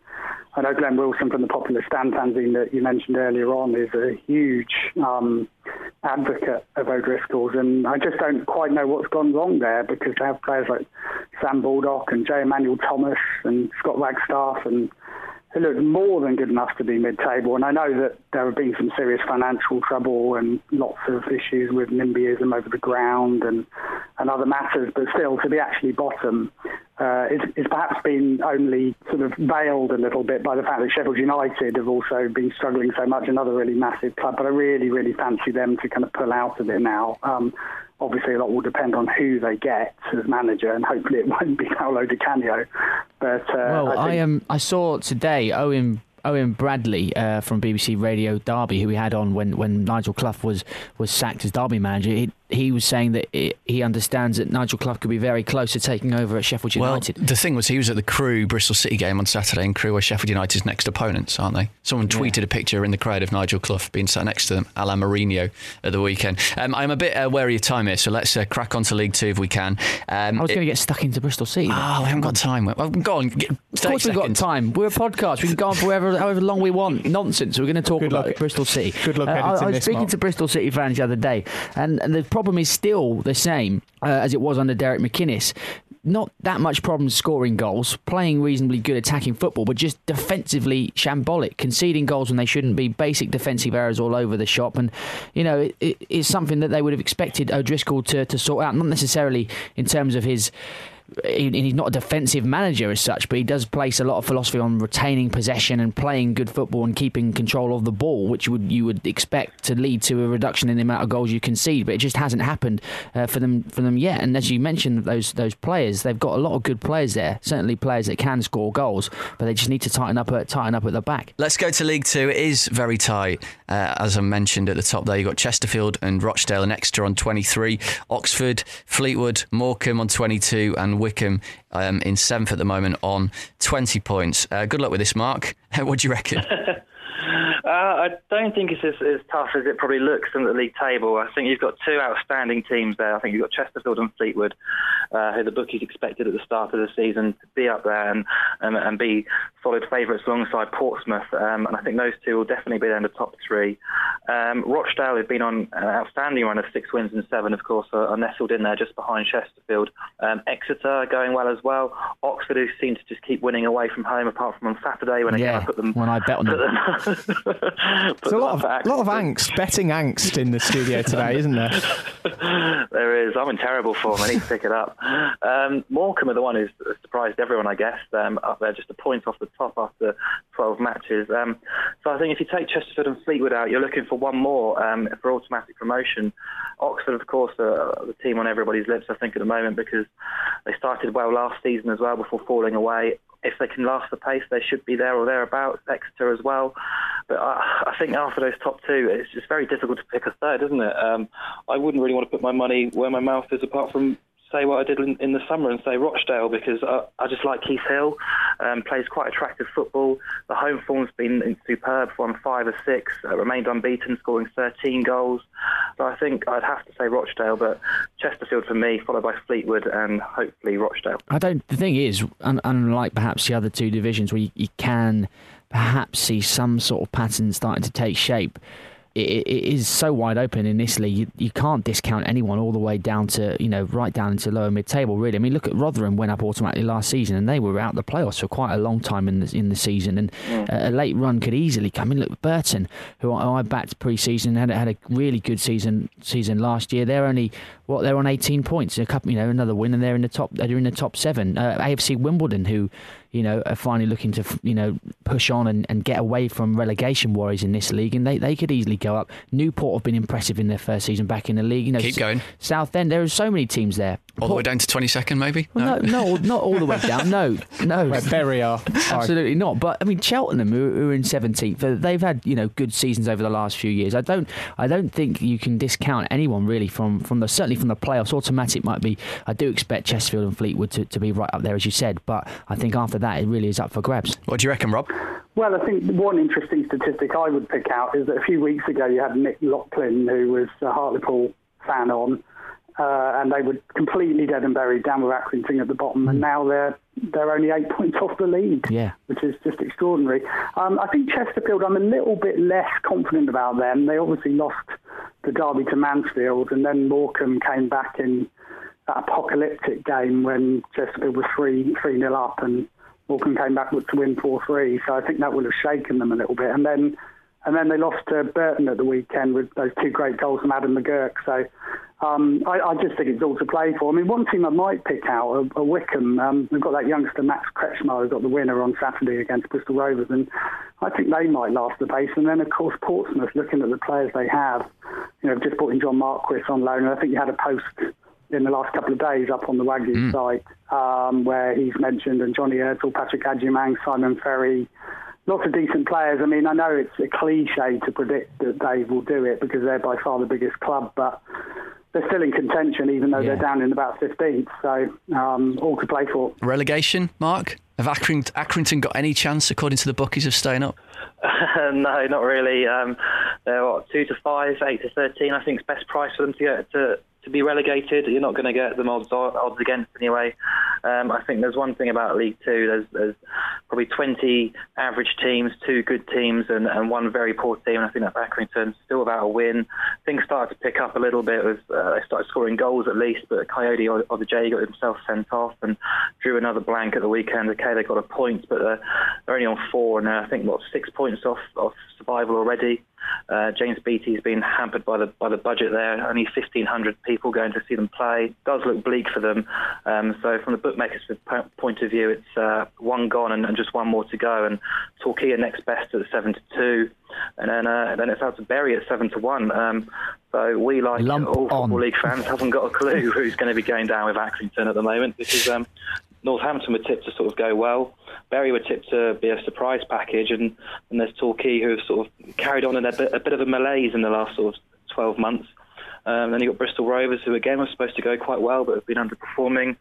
I know Glenn Wilson from the Popular Stand fanzine that you mentioned earlier on is a huge um, advocate of O'Driscoll's. And I just don't quite know what's gone wrong there because they have players like Sam Baldock and Jay Emmanuel-Thomas and Scott Wagstaff and who look more than good enough to be mid-table. And I know that there have been some serious financial trouble and lots of issues with NIMBYism over the ground and, and other matters, but still to be actually bottom uh, is, is perhaps been only sort of veiled a little bit by the fact that Sheffield United have also been struggling so much, another really massive club. But I really, really fancy them to kind of pull out of it now. Um, obviously, a lot will depend on who they get as manager, and hopefully it won't be Paolo Di Canio. But uh, Well, I, I think, um I saw today Owen Owen Bradley uh, from BBC Radio Derby, who we had on when, when Nigel Clough was was sacked as Derby manager. He, he was saying that it, he understands that Nigel Clough could be very close to taking over at Sheffield United. Well, the thing was, he was at the Crewe Bristol City game on Saturday, and Crewe are Sheffield United's next opponents, aren't they? Someone tweeted a picture in the crowd of Nigel Clough being sat next to them, a la Mourinho, at the weekend. Um, I'm a bit uh, wary of time here, so let's uh, crack on to League Two if we can. Um, I was going to get stuck into Bristol City. Oh, we haven't got time. Well, go on. Get, Of course, we've got time. We're a podcast. We can go on for however, however long we want. Nonsense. We're going to talk Good about luck- Bristol City. good luck Uh, I, editing I was this, speaking Mark. to Bristol City fans the other day, and, and the problem is still the same uh, as it was under Derek McInnes. Not that much problem scoring goals, playing reasonably good attacking football, but just defensively shambolic, conceding goals when they shouldn't be, basic defensive errors all over the shop. And, you know, it, it, it's something that they would have expected O'Driscoll to, to sort out, not necessarily in terms of his he's not a defensive manager as such, but he does place a lot of philosophy on retaining possession and playing good football and keeping control of the ball, which would you would expect to lead to a reduction in the amount of goals you concede. But it just hasn't happened uh, for them for them yet. And as you mentioned, those those players, they've got a lot of good players there. Certainly players that can score goals, but they just need to tighten up at tighten up at the back. Let's go to League Two. It is very tight, uh, as I mentioned at the top there. You've got Chesterfield and Rochdale and Exeter on 23, Oxford, Fleetwood, Morecambe on 22, and Wycombe um, in seventh at the moment on 20 points. Uh, good luck with this, Mark. what do you reckon? Uh, I don't think it's as, as tough as it probably looks in the league table. I think you've got two outstanding teams there. I think you've got Chesterfield and Fleetwood, uh, who the bookies expected at the start of the season to be up there and and, and be solid favourites alongside Portsmouth. Um, and I think those two will definitely be there in the top three. Um, Rochdale have been on an outstanding run of six wins and seven, of course, are, are nestled in there just behind Chesterfield. Um, Exeter are going well as well. Oxford, who seem to just keep winning away from home, apart from on Saturday when again Yeah, I put them when I bet on them. There's a lot of, up lot of angst, betting angst in the studio today, isn't there? There is. I'm in terrible form. I need to pick it up. Um, Morecambe are the one who's surprised everyone, I guess. Um, up there, just a point off the top after 12 matches. Um, so I think if you take Chesterfield and Fleetwood out, you're looking for one more um, for automatic promotion. Oxford, of course, are the team on everybody's lips, I think, at the moment because they started well last season as well before falling away. If they can last the pace, they should be there or thereabouts. Exeter as well. But I, I think after those top two, it's just very difficult to pick a third, isn't it? Um, I wouldn't really want to put my money where my mouth is, apart from say what I did in, in the summer and say Rochdale because I, I just like Keith Hill. Um, plays quite attractive football. The home form's been superb. Won five or six. Uh, remained unbeaten, scoring 13 goals. So I think I'd have to say Rochdale, but Chesterfield for me, followed by Fleetwood and hopefully Rochdale. I don't. The thing is, un, unlike perhaps the other two divisions where you, you can perhaps see some sort of pattern starting to take shape. It, it is so wide open in this league. You, you can't discount anyone all the way down to you know right down into lower mid table. Really, I mean, look at Rotherham went up automatically last season, and they were out the playoffs for quite a long time in the in the season, and a, a late run could easily come in. Look, Burton, who I, who I backed pre-season, had had a really good season season last year. They're only what they're on 18 points. A couple, you know, another win, and they're in the top. They're in the top seven. Uh, AFC Wimbledon, who you know are finally looking to you know push on and, and get away from relegation worries in this league, and they, they could easily go up. Newport have been impressive in their first season back in the league. You know, Keep going. Southend, there are so many teams there. All the way down to 22nd, maybe? Well, no, no, not all the way down. No, no, Where Bury are. absolutely not. But I mean, Cheltenham, who, who are in seventeenth, uh, they've had you know good seasons over the last few years. I don't, I don't think you can discount anyone really from from the certainly from the playoffs. Automatic might be. I do expect Chesterfield and Fleetwood to, to be right up there as you said, but I think after that it really is up for grabs. What do you reckon, Rob? Well, I think one interesting statistic I would pick out is that a few weeks ago you had Nick Locklin, who was a Hartlepool fan on, uh, and they were completely dead and buried down with Accrington at the bottom, and now they're they're only eight points off the lead, Yeah. which is just extraordinary. Um, I think Chesterfield, I'm a little bit less confident about them. They obviously lost the derby to Mansfield, and then Morecambe came back in that apocalyptic game when Chesterfield was three three nil up, and Morecambe came back to win four three. So I think that would have shaken them a little bit, and then. And then they lost to Burton at the weekend with those two great goals from Adam McGurk. So um, I, I just think it's all to play for. I mean, one team I might pick out are, are Wycombe. Um, we've got that youngster Max Kretzschmar who got the winner on Saturday against Bristol Rovers, and I think they might last the pace. And then, of course, Portsmouth, looking at the players they have, you know, just brought in John Marquis on loan, and I think you had a post in the last couple of days up on the WAGU site um, where he's mentioned, and Johnny Ertl, Patrick Agyemang, Simon Ferry, lots of decent players. I mean, I know it's a cliche to predict that they will do it because they're by far the biggest club, but they're still in contention, even though Yeah. they're down in about 15th. So um, all to play for. Relegation, Mark? Have Accrington, Accrington got any chance, according to the bookies, of staying up? no, not really. Um, they're what two to five, eight to thirteen. I think is best price for them to get to to be relegated. You're not going to get them odds odds against anyway. Um, I think there's one thing about League Two. There's, there's probably 20 average teams, two good teams, and, and one very poor team. And I think that's Accrington still without a win. Things started to pick up a little bit. With, uh, they started scoring goals at least, but Kayode or, or the J got himself sent off and drew another blank at the weekend. Okay, they got a point, but they're, they're only on four, and I think what six points off off survival already. Uh, James Beattie's been hampered by the by the budget there. Only 1,500 people going to see them play. Does look bleak for them. Um, so from the bookmakers' point of view, it's uh, one gone and, and just one more to go. And Torquay are next best at seven to two, and then uh, then it's out to Bury at seven to one. Um, so we, like Lump all Football. League fans, haven't got a clue who's going to be going down with Accrington at the moment because um, Northampton were tipped to sort of go well. Bury were tipped to be a surprise package, and, and there's Torquay who have sort of carried on in a bit, a bit of a malaise in the last sort of 12 months. Um, then you've got Bristol Rovers, who again were supposed to go quite well, but have been underperforming.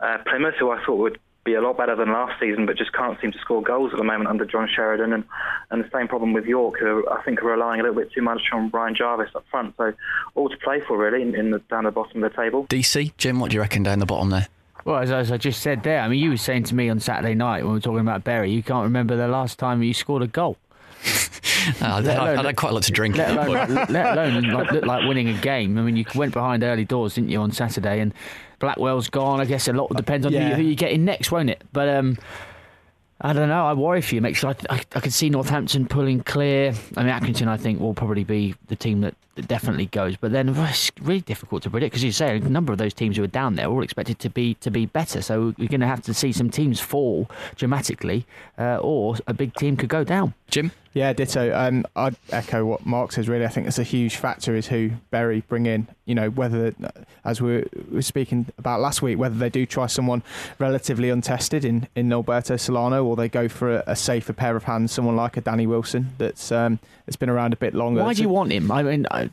Uh, Plymouth, who I thought would be a lot better than last season, but just can't seem to score goals at the moment under John Sheridan. And, and the same problem with York, who I think are relying a little bit too much on Brian Jarvis up front. So all to play for, really, in, in the, down the bottom of the table. DC, Jim, what do you reckon down the bottom there? Well, as, as I just said there, I mean, you were saying to me on Saturday night when we were talking about Bury, you can't remember the last time you scored a goal. I, Let I, alone- I had quite a lot to drink. let alone, let alone like, look like winning a game. I mean, you went behind early doors, didn't you, on Saturday? And Blackwell's gone. I guess a lot depends on who, Yeah. you, who you get in next, won't it? But um, I don't know. I worry for you, mate. 'cause I, I, I could see Northampton pulling clear. I mean, Accrington, I think, will probably be the team that, definitely goes. But then it's really difficult to predict because you say a number of those teams who are down there are all expected to be to be better. So we're going to have to see some teams fall dramatically, uh, or a big team could go down. Jim? Yeah, ditto. Um, I'd echo what Mark says. Really, I think it's a huge factor is who Bury bring in. You know, whether, as we were, speaking about last week, whether they do try someone relatively untested in in Nolberto Solano, or they go for a, a safer pair of hands, someone like a Danny Wilson that's um, that's been around a bit longer. Why do you want him? I mean, I,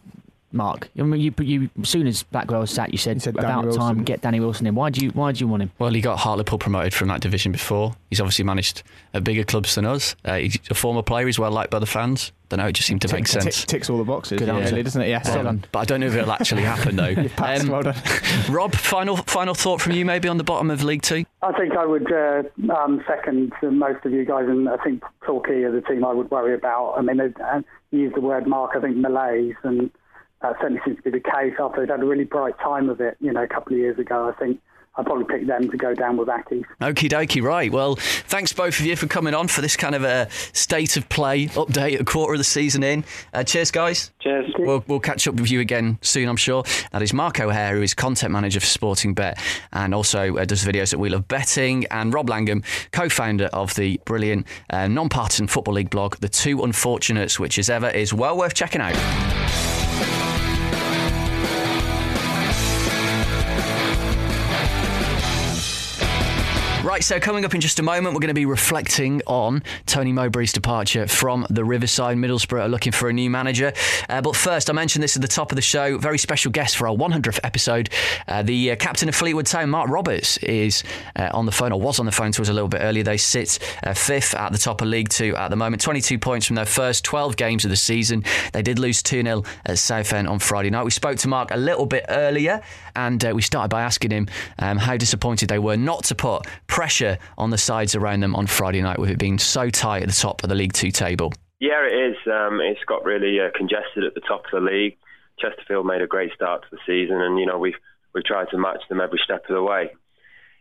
Mark? I mean, you, you as soon as Blackwell was sat, you said, said about Danny time Wilson. get Danny Wilson in. Why do you Why do you want him? Well, he got Hartlepool promoted from that division before. He's obviously managed at bigger clubs than us. Uh, he's a former player. He's well liked by the fans. I Don't know. It just seemed to make Tick- sense. tick- ticks all the boxes, Good really, answer. doesn't it? Yes. Well Um, done. But I don't know if it'll actually happen though. passed, Um, well done. Rob, final final thought from you, maybe on the bottom of League Two. I think I would uh, um, second most of you guys, and I think Torquay are the team I would worry about. I mean, they uh, use the word mark, I think malaise, and that certainly seems to be the case after they'd had a really bright time of it, you know, a couple of years ago. I think I'd probably pick them to go down with Ackies. Okie dokie, right. Well, thanks both of you for coming on for this kind of a state of play update, a quarter of the season in. Uh, cheers, guys. Cheers. We'll, we'll catch up with you again soon, I'm sure. That is Mark O'Haire, who is content manager for Sportingbet and also uh, does videos at We Love Betting, and Rob Langham, co founder of the brilliant uh, non partisan Football League blog, The Two Unfortunates, which, as ever, is well worth checking out. Bye. Right, so coming up in just a moment, we're going to be reflecting on Tony Mowbray's departure from the Riverside. Middlesbrough are looking for a new manager. Uh, but first, I mentioned this at the top of the show. Very special guest for our 100th episode. Uh, the uh, captain of Fleetwood Town, Mark Roberts, is uh, on the phone, or was on the phone to us a little bit earlier. They sit uh, fifth at the top of League Two at the moment, 22 points from their first 12 games of the season. They did lose 2 0 at Southend on Friday night. We spoke to Mark a little bit earlier, and uh, we started by asking him um, how disappointed they were not to put pressure on the sides around them on Friday night with it being so tight at the top of the League Two table. Yeah, it is. Um, it's got really uh, congested at the top of the league. Chesterfield made a great start to the season, and you know we've we've tried to match them every step of the way.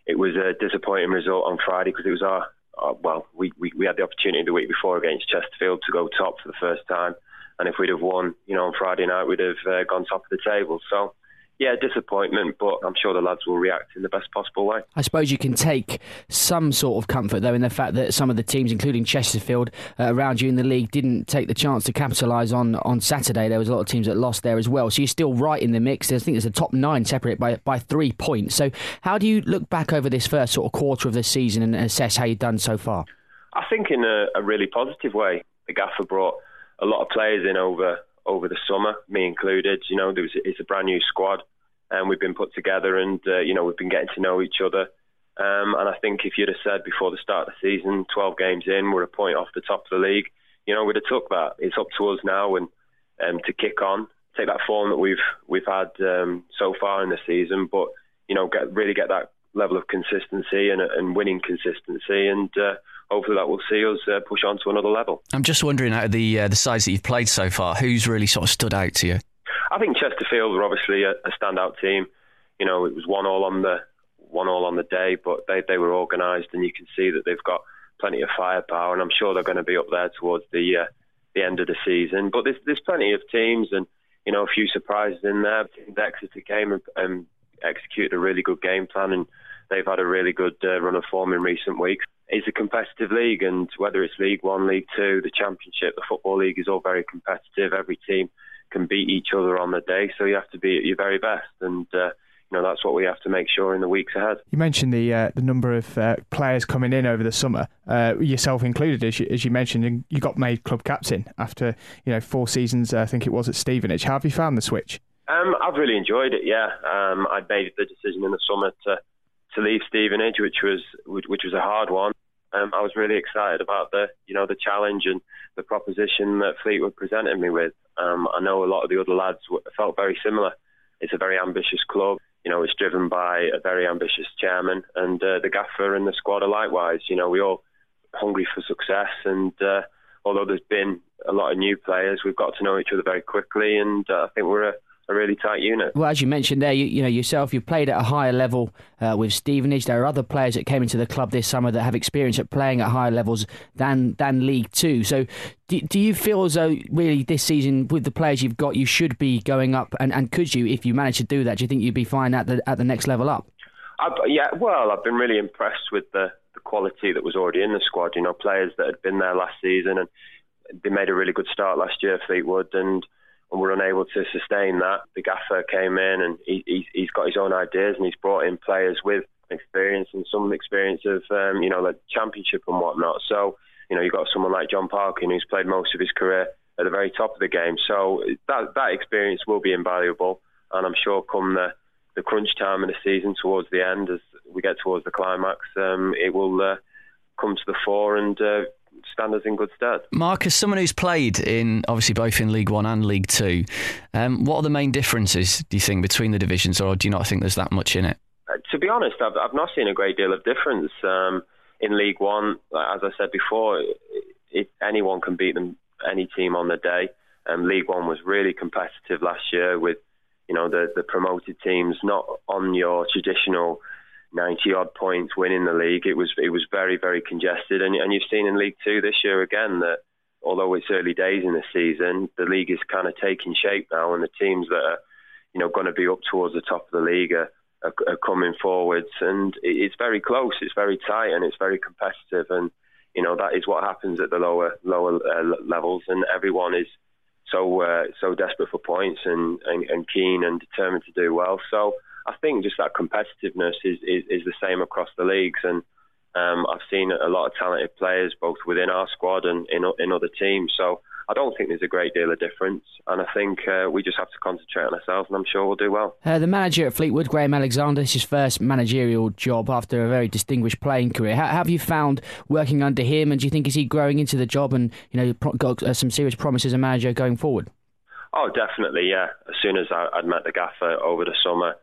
It was a disappointing result on Friday because it was our, our well, we, we we had the opportunity the week before against Chesterfield to go top for the first time, and if we'd have won, you know, on Friday night, we'd have uh, gone top of the table. So. Yeah, disappointment, but I'm sure the lads will react in the best possible way. I suppose you can take some sort of comfort, though, in the fact that some of the teams, including Chesterfield, uh, around you in the league, didn't take the chance to capitalise on, on Saturday. There was a lot of teams that lost there as well. So you're still right in the mix. I think there's a top nine separate by, by three points. So how do you look back over this first sort of quarter of the season and assess how you've done so far? I think in a, a really positive way. The gaffer brought a lot of players in over over the summer, me included. You know, there was it's a brand new squad, and we've been put together, and uh, you know we've been getting to know each other. Um, and I think if you'd have said before the start of the season, 12 games in, we're a point off the top of the league, you know, we'd have took that. It's up to us now and um, to kick on, take that form that we've we've had um, so far in the season, but you know, get really get that level of consistency and, and winning consistency, and uh, hopefully that will see us uh, push on to another level. I'm just wondering, out of the uh, the sides that you've played so far, who's really sort of stood out to you? I think Chesterfield were obviously a, a standout team. You know, it was one all on the one all on the day, but they they were organised, and you can see that they've got plenty of firepower, and I'm sure they're going to be up there towards the uh, the end of the season. But there's there's plenty of teams, and you know, a few surprises in there. The Exeter came and um, executed a really good game plan, and they've had a really good uh, run of form in recent weeks. It's a competitive league, and whether it's League One, League Two, the Championship, the Football League is all very competitive. Every team can beat each other on the day, so you have to be at your very best, and uh, you know that's what we have to make sure in the weeks ahead. You mentioned the uh, the number of uh, players coming in over the summer, uh, yourself included, as you, as you mentioned, and you got made club captain after you know four seasons. Uh, I think it was at Stevenage. How have you found the switch? Um, I've really enjoyed it. Yeah, um, I made the decision in the summer to to leave Stevenage, which was which was a hard one. Um, I was really excited about the you know the challenge and the proposition that Fleetwood presented me with. Um, I know a lot of the other lads felt very similar. It's a very ambitious club. You know, it's driven by a very ambitious chairman, and uh, the gaffer and the squad are likewise. You know, we all hungry for success, and uh, although there's been a lot of new players, we've got to know each other very quickly, and uh, I think we're a, a really tight unit. Well, as you mentioned there, you, you know yourself, you've played at a higher level uh, with Stevenage. There are other players that came into the club this summer that have experience at playing at higher levels than than League Two. So, do, do you feel as though really this season, with the players you've got, you should be going up? And, and could you, if you manage to do that, do you think you'd be fine at the at the next level up? I've, yeah, well, I've been really impressed with the, the quality that was already in the squad. You know, players that had been there last season and they made a really good start last year, Fleetwood, and, and were unable to sustain that. The gaffer came in and he, he, he's got his own ideas and he's brought in players with experience and some experience of, um, you know, like championship and whatnot. So, you know, you've got someone like Jon Parkin who's played most of his career at the very top of the game. So that that experience will be invaluable, and I'm sure come the the crunch time of the season towards the end, as we get towards the climax, um, it will uh, come to the fore and uh, stand us in good stead. Mark, as someone who's played in obviously both in League One and League Two, um, what are the main differences do you think between the divisions, or do you not think there's that much in it? Uh, to be honest, I've, I've not seen a great deal of difference um, in League One. As I said before, it, anyone can beat them, any team on the day. Um, League One was really competitive last year with you know the the promoted teams not on your traditional 90 odd points winning the league. It was it was very very congested, and and you've seen in League Two this year again that although it's early days in the season, the league is kind of taking shape now, and the teams that are you know going to be up towards the top of the league are, are, are coming forwards, and it's very close, it's very tight, and it's very competitive, and you know that is what happens at the lower lower uh, levels, and everyone is so uh, so desperate for points and, and, and keen and determined to do well. So I think just that competitiveness is, is, is the same across the leagues, and um, I've seen a lot of talented players both within our squad and in in other teams. So I don't think there's a great deal of difference, and I think uh, we just have to concentrate on ourselves, and I'm sure we'll do well. Uh, the manager at Fleetwood, Graham Alexander, is his first managerial job after a very distinguished playing career. How, have you found working under him, and do you think is he growing into the job and you know got uh, some serious promises as a manager going forward? Oh, definitely, yeah. As soon as I, would met the gaffer over the summer,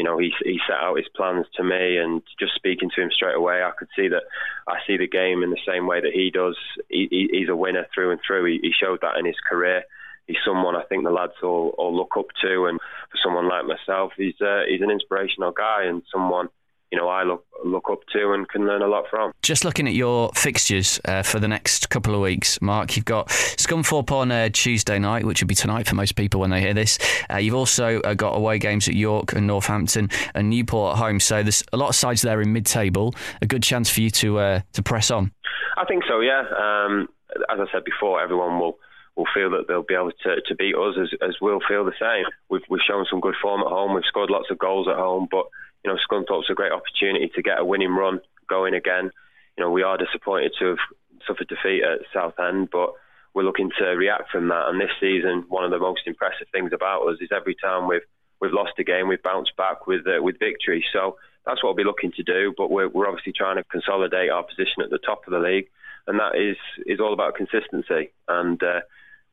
you know, he he set out his plans to me, and just speaking to him straight away, I could see that I see the game in the same way that he does. He, he, he's a winner through and through. He, he showed that in his career. He's someone I think the lads all, all look up to, and for someone like myself, he's uh, he's an inspirational guy and someone you know I look look up to and can learn a lot from. Just looking at your fixtures uh, for the next couple of weeks, Mark, you've got Scunthorpe on uh, Tuesday night, which would be tonight for most people when they hear this. Uh, you've also uh, got away games at York and Northampton and Newport at home. So there's a lot of sides there in mid-table. A good chance for you to uh, to press on. I think so. Yeah. Um, as I said before, everyone will will feel that they'll be able to, to beat us as, as we'll feel the same. We've, we've shown some good form at home. We've scored lots of goals at home, but you know, Scunthorpe's a great opportunity to get a winning run going again. You know, we are disappointed to have suffered defeat at Southend, but we're looking to react from that. And this season, one of the most impressive things about us is every time we've we've lost a game, we've bounced back with uh, with victory. So that's what we'll be looking to do. But we're we're obviously trying to consolidate our position at the top of the league, and that is is all about consistency. And uh,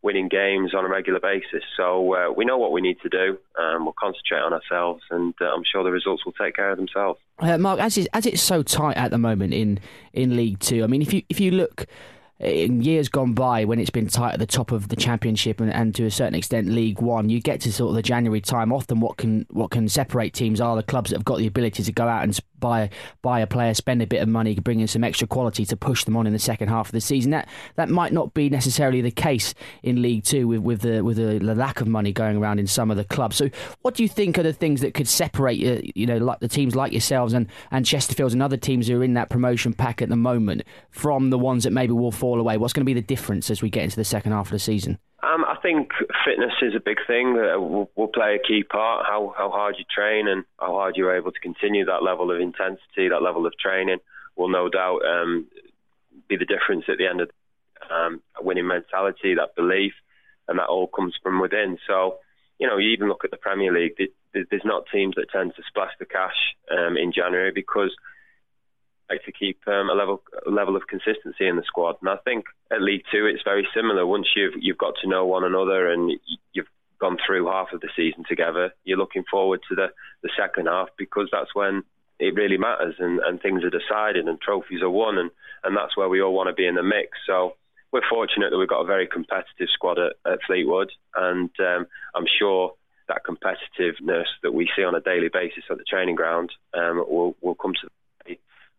winning games on a regular basis. So uh, we know what we need to do. Um, we'll concentrate on ourselves, and uh, I'm sure the results will take care of themselves. Uh, Mark, as it's, as it's so tight at the moment in, in League Two, I mean, if you if you look in years gone by when it's been tight at the top of the championship and, and to a certain extent League One, you get to sort of the January time. Often, what can what can separate teams are the clubs that have got the ability to go out and buy buy a player, spend a bit of money, bring in some extra quality to push them on in the second half of the season. That that might not be necessarily the case in League Two with with the with the, lack of money going around in some of the clubs. So, what do you think are the things that could separate uh, you know like the teams like yourselves and and Chesterfields and other teams who are in that promotion pack at the moment from the ones that maybe will fall away? What's going to be the difference as we get into the second half of the season? Um, I think fitness is a big thing. Uh, will, will play a key part. How how hard you train and how hard you're able to continue that level of intensity, that level of training, will no doubt um, be the difference at the end of um, winning mentality, that belief, and that all comes from within. So, you know, you even look at the Premier League. There's not teams that tend to splash the cash um, in January because like to keep um, a level level of consistency in the squad. And I think at League Two it's very similar. Once you've you've got to know one another and you've gone through half of the season together, you're looking forward to the, the second half because that's when it really matters and, and things are decided and trophies are won and, and that's where we all want to be in the mix. So we're fortunate that we've got a very competitive squad at, at Fleetwood and um, I'm sure that competitiveness that we see on a daily basis at the training ground um, will will come to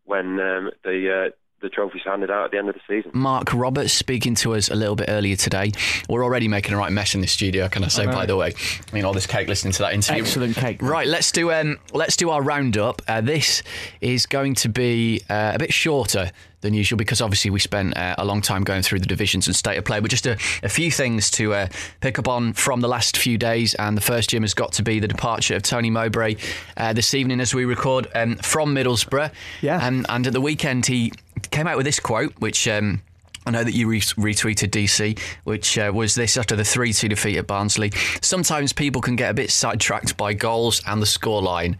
when um, the uh, the trophy's handed out at the end of the season. Mark Roberts speaking to us a little bit earlier today. We're already making a right mess in the studio, can I say? I by the way, I mean all this cake listening to that interview. Excellent cake. Right, let's do um, let's do our roundup. Uh, this is going to be uh, a bit shorter than usual because obviously we spent uh, a long time going through the divisions and state of play. But just a, a few things to uh, pick up on from the last few days. And the first, Jim, has got to be the departure of Tony Mowbray uh, this evening as we record um, from Middlesbrough. Yeah. Um, and at the weekend, he came out with this quote, which. Um, I know that you re- retweeted DC, which uh, was this after the 3 2 defeat at Barnsley. Sometimes people can get a bit sidetracked by goals and the scoreline.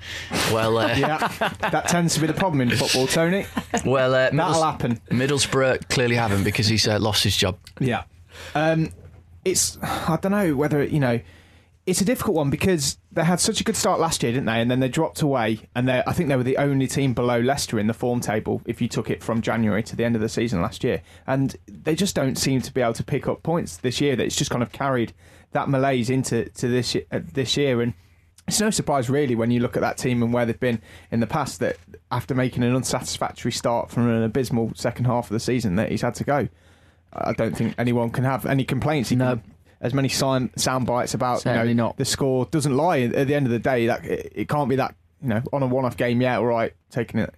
Well, uh, yeah, that tends to be the problem in football, Tony. Well, uh, that'll happen. Middlesbrough clearly haven't because he's uh, lost his job. Yeah. Um, it's, I don't know whether, you know, it's a difficult one because they had such a good start last year, didn't they? And then they dropped away, and I think they were the only team below Leicester in the form table if you took it from January to the end of the season last year. And they just don't seem to be able to pick up points this year. That it's just kind of carried that malaise into to this uh, this year, and it's no surprise really when you look at that team and where they've been in the past that after making an unsatisfactory start from an abysmal second half of the season that he's had to go. I don't think anyone can have any complaints. He no. Can, as many sound, sound bites about Certainly you know not. the score doesn't lie. At the end of the day, that it, it can't be that you know on a one-off game. Yeah, all right, taking it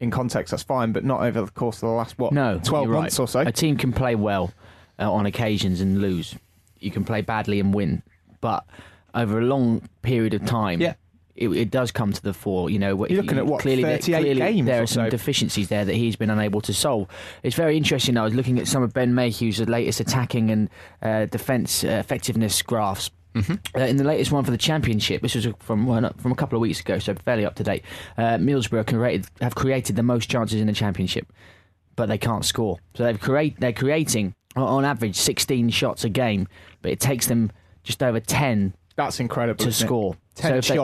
in context, that's fine, but not over the course of the last what No, twelve months right. or so. A team can play well uh, on occasions and lose. You can play badly and win, but over a long period of time, Yeah. It, it does come to the fore. You know, You're looking at, what, clearly, there- 38 clearly games there are some so? deficiencies there that he's been unable to solve. It's very interesting. I was looking at some of Ben Mayhew's latest attacking and uh, defence uh, effectiveness graphs. Uh, in the latest one for the championship, this was from well, not- from a couple of weeks ago, so fairly up to date. Uh, Middlesbrough created, have created the most chances in the championship, but they can't score. So they've create they're creating on average 16 shots a game, but it takes them just over 10 That's incredible. to score. Ten So if they-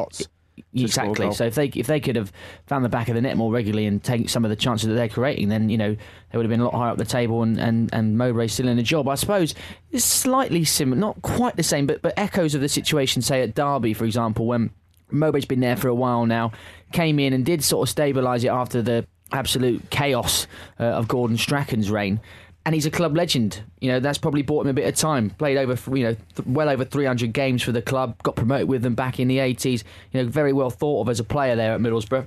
shots. to score a Exactly. So if they if they could have found the back of the net more regularly and take some of the chances that they're creating, then you know they would have been a lot higher up the table. And and and Mowbray's still in a job. I suppose it's slightly similar, not quite the same, but but echoes of the situation, say at Derby, for example, when Mowbray's been there for a while now, came in and did sort of stabilise it after the absolute chaos uh, of Gordon Strachan's reign. And he's a club legend. You know that's probably bought him a bit of time. Played over, you know, th- well over 300 games for the club. Got promoted with them back in the 80s. You know, very well thought of as a player there at Middlesbrough.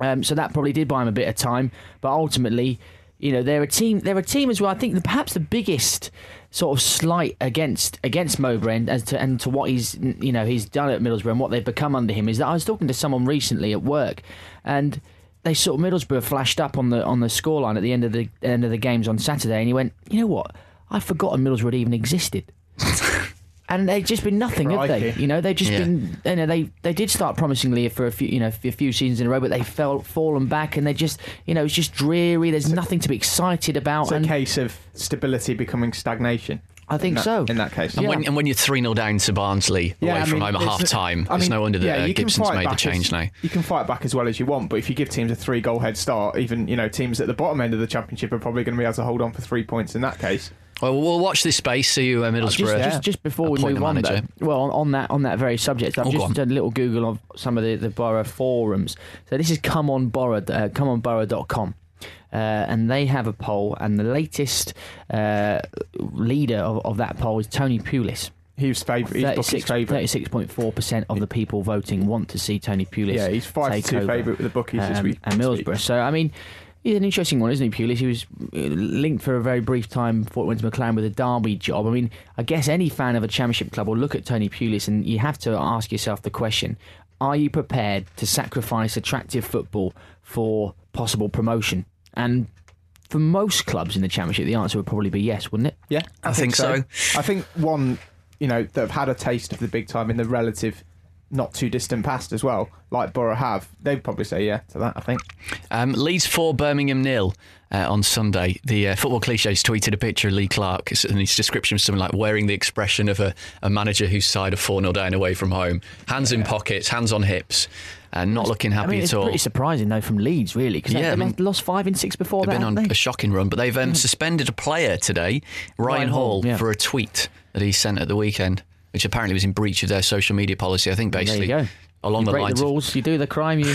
Um, so that probably did buy him a bit of time. But ultimately, you know, they're a team. They're a team as well. I think the, perhaps the biggest sort of slight against against Mowbray and as to and to what he's you know he's done at Middlesbrough and what they've become under him is that I was talking to someone recently at work, and they sort of Middlesbrough flashed up on the on the scoreline at the end of the end of the games on Saturday, and he went, you know what, I'd forgotten Middlesbrough even existed. And they've just been nothing, have they? You know, they've just Yeah. been. You know, they they did start promisingly for a few, you know, a few seasons in a row, but they fell fallen back, and they just, you know, it's just dreary. There's nothing to be excited about, It's a case of stability becoming stagnation. I think in that, so. In that case, And, when, and when you're 3 0 down to Barnsley Yeah, away I from home at half time, I it's no wonder that yeah, uh, Gibson's made the change as, now. You can fight back as well as you want, but if you give teams a three goal head start, even you know teams at the bottom end of the championship are probably going to be able to hold on for three points in that case. Well, we'll watch this space. See you, uh, Middlesbrough. just, just before we move on, manager. though, well, on, on that on that very subject, I've Oh, just done a little Google of some of the, the borough forums. So this is Come On Borough, uh, comeonborough.com. Uh, and they have a poll, and the latest uh, leader of, of that poll is Tony Pulis. He was favourite. He's Bucky's favourite. 36.4% of the people voting want to see Tony Pulis. Yeah, he's five to two favourite with the bookies this um, week. And this week. Middlesbrough. So, I mean, he's an interesting one, isn't he, Pulis? He was uh, linked for a very brief time before he went to McClaren with a Derby job. I mean, I guess any fan of a Championship club will look at Tony Pulis and you have to ask yourself the question are you prepared to sacrifice attractive football for possible promotion? And for most clubs in the Championship, the answer would probably be yes, wouldn't it? Yeah, I think so. I think one, you know, that have had a taste of the big time in the relative, not too distant past as well, like Borough have, they'd probably say yeah to that. I think. Um, Leeds 4, Birmingham nil uh, on Sunday. The uh, football cliches tweeted a picture of Lee Clark and his description was something like wearing the expression of a, a manager whose side are 4 0 down away from home. Hands in pockets, hands on hips, and not looking happy I mean, it's at all. pretty surprising, though, from Leeds, really, because Yeah, I they mean, lost five in six before They've that. been on they? a shocking run, but they've um, suspended a player today, Ryan, Ryan Hall, Hall, yeah. for a tweet that he sent at the weekend, which apparently was in breach of their social media policy. I think There basically you go. along you the break lines the of rules, you do the crime, you do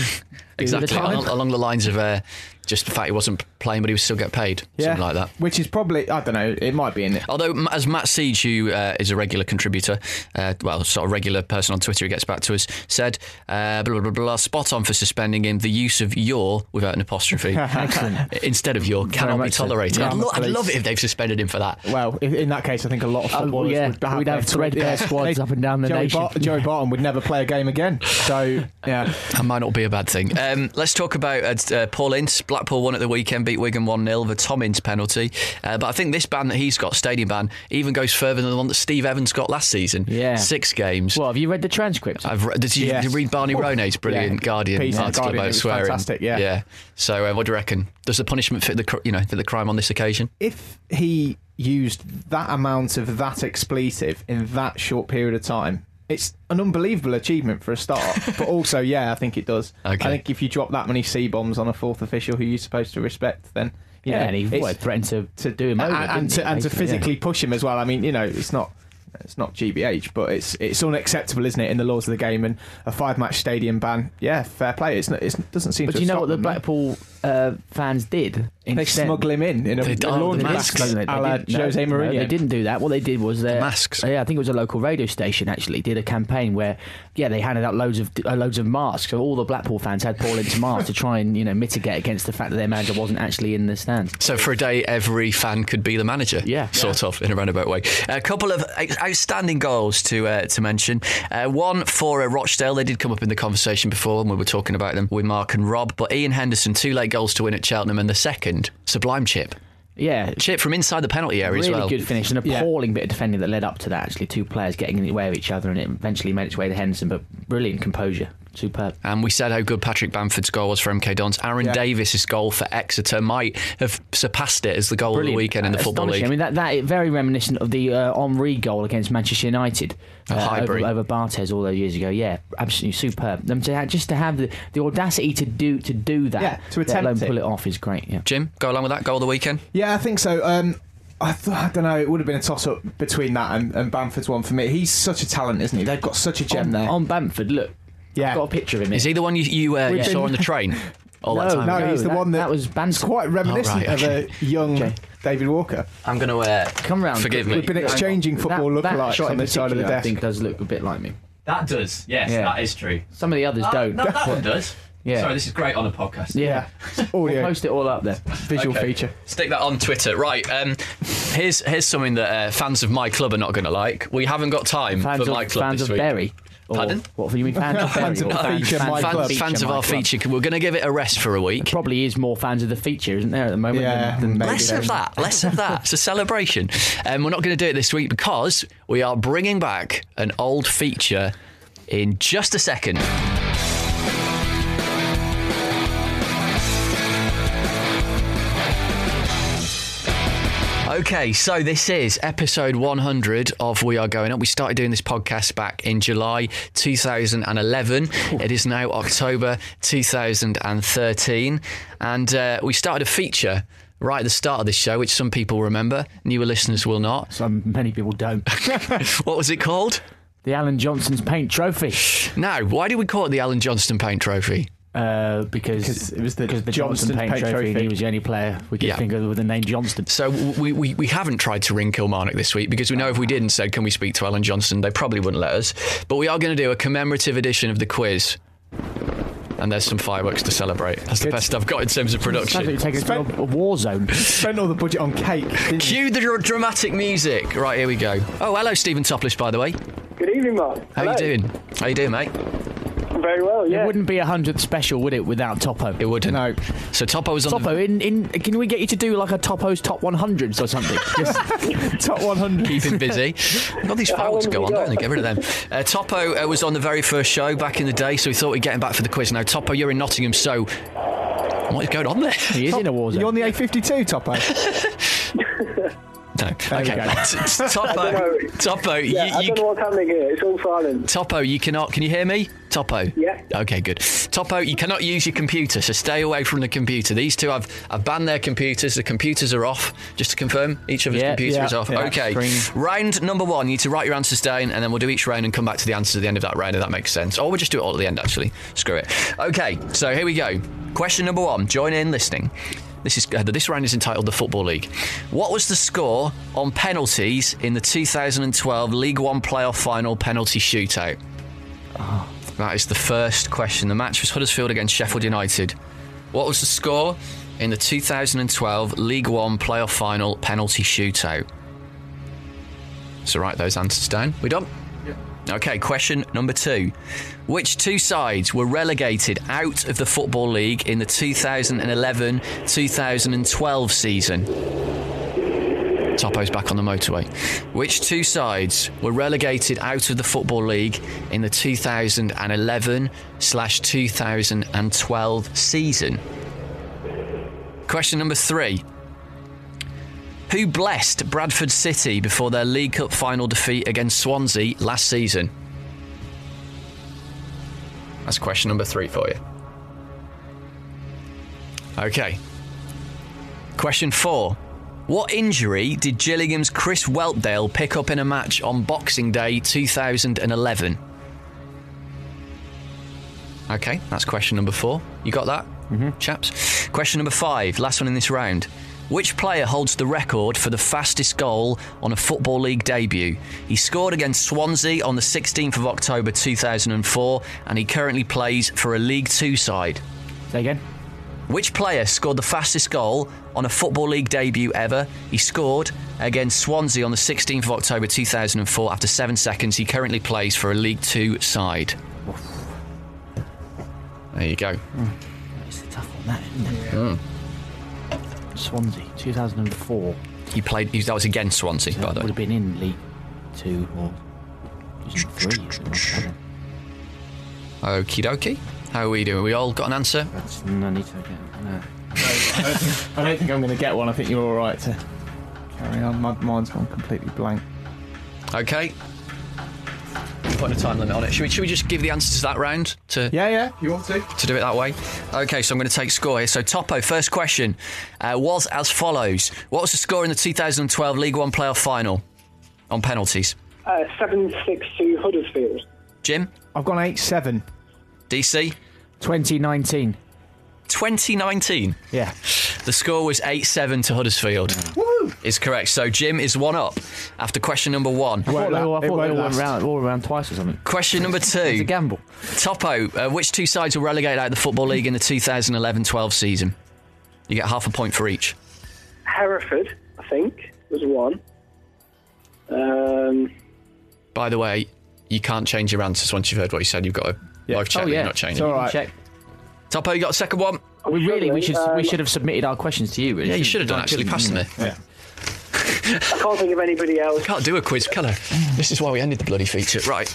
exactly the time. along, along the lines of uh, just the fact he wasn't playing, but he would still get paid, something like that. Which is probably I don't know. It might be in it. Although, as Matt Siege, who uh, is a regular contributor, uh, well, sort of regular person on Twitter who gets back to us, said, uh, blah, blah, blah, blah, spot on for suspending him. The use of your, without an apostrophe, Excellent. instead of your, cannot be tolerated. Yeah. I'd, lo- I'd love it if they've suspended him for that. Well, in, in that case, I think a lot of Oh, footballers yeah, would have we'd have their- threadbare squads up and down the Joey nation. Bar- Joey Barton would never play a game again. So yeah, That might not be a bad thing. Um, let's talk about uh, uh, Paul Ince. Blackpool won at the weekend, beat Wigan 1 0, the Tom Ince penalty. Uh, but I think this ban that he's got, stadium ban, even goes further than the one that Steve Evans got last season. Yeah. Six games. Well, have you read the transcript? I've re- did, you, Yes. did you read Barney Oh, Ronay's brilliant yeah. Guardian Piece article Guardian, it about was swearing? fantastic, yeah. Yeah. So, uh, what do you reckon? Does the punishment fit the cr- you know fit the crime on this occasion? if he used that amount of that expletive in that short period of time, it's an unbelievable achievement for a start. but also, yeah, I think it does. Okay. I think if you drop that many C bombs on a fourth official who you're supposed to respect, then you yeah, know, and he it's- threatened to, to do him over. and, and to, and to basically, yeah. physically push him as well. I mean, you know, it's not. It's not GBH, but it's it's unacceptable, isn't it, in the laws of the game? And a five match stadium ban, yeah, fair play. It's not, it's, it doesn't seem But to. do you know what the Blackpool uh, fans did? They Instead- smuggle him in in a, They a don't- laundry mask, masks. They a la didn't- no, Jose no, Mourinho. they didn't do that. What they did was their masks. Yeah, I think it was a local radio station actually did a campaign where yeah they handed out loads of uh, loads of masks. So all the Blackpool fans had Paul Ince masks to try and you know mitigate against the fact that their manager wasn't actually in the stands. So for a day, every fan could be the manager. Yeah. sort of in a roundabout way. A couple of outstanding goals to uh, to mention. Uh, one for uh, Rochdale. They did come up in the conversation before when we were talking about them with Mark and Rob. But Ian Henderson, two late goals to win at Cheltenham, and the second sublime chip, Yeah, chip from inside the penalty area really as well. Really good finish. An Yeah. appalling bit of defending that led up to that. Actually, two players getting in the way of each other, and it eventually made its way to Henderson. But brilliant composure, superb. And we said how good Patrick Bamford's goal was for MK Dons. Aaron Yeah. Davis's goal for Exeter might have surpassed it as the goal Brilliant. of the weekend in the Football League. I mean, that, that very reminiscent of the uh, Henry goal against Manchester United uh, over, over Barthez all those years ago. Yeah, absolutely superb. Them to ha- just to have the, the audacity to do to do that, Yeah, to let alone attempt it. pull it off is great. Yeah. Jim, go along with that goal of the weekend. Yeah, I think so. Um, I, th- I don't know. It would have been a toss up between that and, and Bamford's one for me. He's such a talent, isn't he? They've got such a gem on, there. on Bamford, look, Yeah. I've got a picture of him. Is he the one you, you, uh, you We've saw been- on the train all no, that time? no, ago? he's the that, one that- that was It's quite reminiscent Oh, right, okay. of a young Okay. David Walker. I'm going to uh, Come round. Forgive me. We've been exchanging football that, that lookalikes shot on in this side of the particular, I desk. think does look a bit like me. That does. Yes, Yeah. that is true. Some of the others don't. No, that one does. Yeah. Sorry, this is great on a podcast. yeah, we'll Audio, post it all up there. visual Okay. feature. Stick that on Twitter. Right. Um, here's here's something that uh, fans of my club are not going to like. We haven't got time Fans for of my club fans this of week. Bury. Or, Pardon? What for you mean fans of Fans of fans, feature, fans, fans, feature, Fans of our club. feature. We're going to give it a rest for a week. Probably is more fans of the feature, isn't there, at the moment? Yeah, than, than maybe. Less of that. Less of that. It's a celebration. Um, we're not going to do it this week because we are bringing back an old feature in just a second. Okay, so this is episode 100 of We Are Going Up. We started doing this podcast back in July 2011. It is now October 2013. And uh, we started a feature right at the start of this show, which some people remember, newer listeners will not. Some many people don't. What was it called? the Alan Johnston's Paint Trophy, No, why do we call it the Alan Johnston Paint Trophy? Uh, because 'Cause it was the because the Johnston Johnston Paint, Paint Trophy, and Trophy. he was the only player we could Yeah. think of with the name Johnston. So we, we, we haven't tried to ring Kilmarnock this week because we know if we did and said, can we speak to Alan Johnston, they probably wouldn't let us. But we are going to do a commemorative edition of the quiz. And there's some fireworks to celebrate. That's the best I've got in terms of Sounds like production. you're taking it a, a war zone. Spent all the budget on cake. Cue the dr- dramatic music. Right, here we go. Oh, hello, Stephen Toplish, by the way. Good evening, Mark. How you doing? How you doing, mate? Very well, yeah. It wouldn't be a hundredth special, would it, without Topo? It wouldn't. No. So Topo was on Topo, in, in can we get you to do like a Topo's top 100s or something? Just, Top 100. the keep him busy. Got these How files to go on, you don't they? got? Get rid of them. Uh, Topo uh, was on the very first show back in the day, so we thought we'd get him back for the quiz. Now, Topo, you're in Nottingham, so what is going on there? he is in a war zone. You're on the A52, Topo. No. we Okay. go. Topo. Topo, yeah, you, I you, don't know what's happening here. It's all silent. Topo, you cannot. Can you hear me, Topo? Yeah. Okay, good. Topo, you cannot use your computer, so stay away from the computer. These two have, have banned their computers. The computers are off. Just to confirm, each of us Yeah, computer yeah, is off. yeah. okay. Screen. Round number one. You need to write your answers down, and then we'll do each round and come back to the answers at the end of that round. If that makes sense, or we'll just do it all at the end. Actually, screw it. Okay. So here we go. Question number one. Join in listening. This is uh, this round is entitled the Football League. What was the score on penalties in the 2012 League One playoff final penalty shootout? That is the first question. The match was Huddersfield against Sheffield United. What was the score in the 2012 League One playoff final penalty shootout? So write those answers down. We done? Okay, question number two. Which two sides were relegated out of the Football League in the 2011 2012 season? Topo's back on the motorway. Which two sides were relegated out of the Football League in the 2011 slash 2012 season? Question number three. Who blessed Bradford City before their League Cup final defeat against Swansea last season? That's question number three for you. Okay. Question four. What injury did Gillingham's Chris Whelpdale pick up in a match on Boxing Day 2011? Okay, that's question number four. You got that, mm-hmm. chaps? Question number five, last one in this round. Which player holds the record for the fastest goal on a Football League debut? He scored against Swansea on the 16th of October 2004 and he currently plays for a League Two side. Say again. Which player scored the fastest goal on a Football League debut ever? He scored against Swansea on the 16th of October 2004 after seven seconds. He currently plays for a League Two side. There you go. Mm. It's a tough one, that, isn't it? Mm. Swansea, 2004. He played. He, that was against Swansea, so by the way. Would have been in League Two or three. Okie dokie. How are we doing? We all got an answer? No need to get. No. I don't think I'm going to get one. I think you're all right to carry on. My mind's gone completely blank. Okay putting a time limit on it. Should we, should we just give the answer to that round? To yeah, yeah, you want to to do it that way? Okay, so I'm going to take score here. So Topo, first question uh, was as follows: What was the score in the 2012 League One playoff final on penalties? Uh, seven six to Huddersfield. Jim, I've gone eight seven. DC, 2019. 2019. Yeah. The score was 8 7 to Huddersfield. Woo! Is correct. So Jim is one up after question number one. I thought they, all, I thought they all went round, all around twice or something. Question number two. it's a gamble. Topo, uh, which two sides were relegated out of the Football League in the 2011 12 season? You get half a point for each. Hereford, I think, was one. Um, By the way, you can't change your answers once you've heard what you said. You've got to yeah. live check. Oh, yeah. You're not changing. It's all right. Check. Topo, you got a second one? We really, we should, um, we should have submitted our questions to you. Really. Yeah, you should have done actually. Pass me. Yeah. I can't think of anybody else. Can't do a quiz, can I? This is why we ended the bloody feature. Right.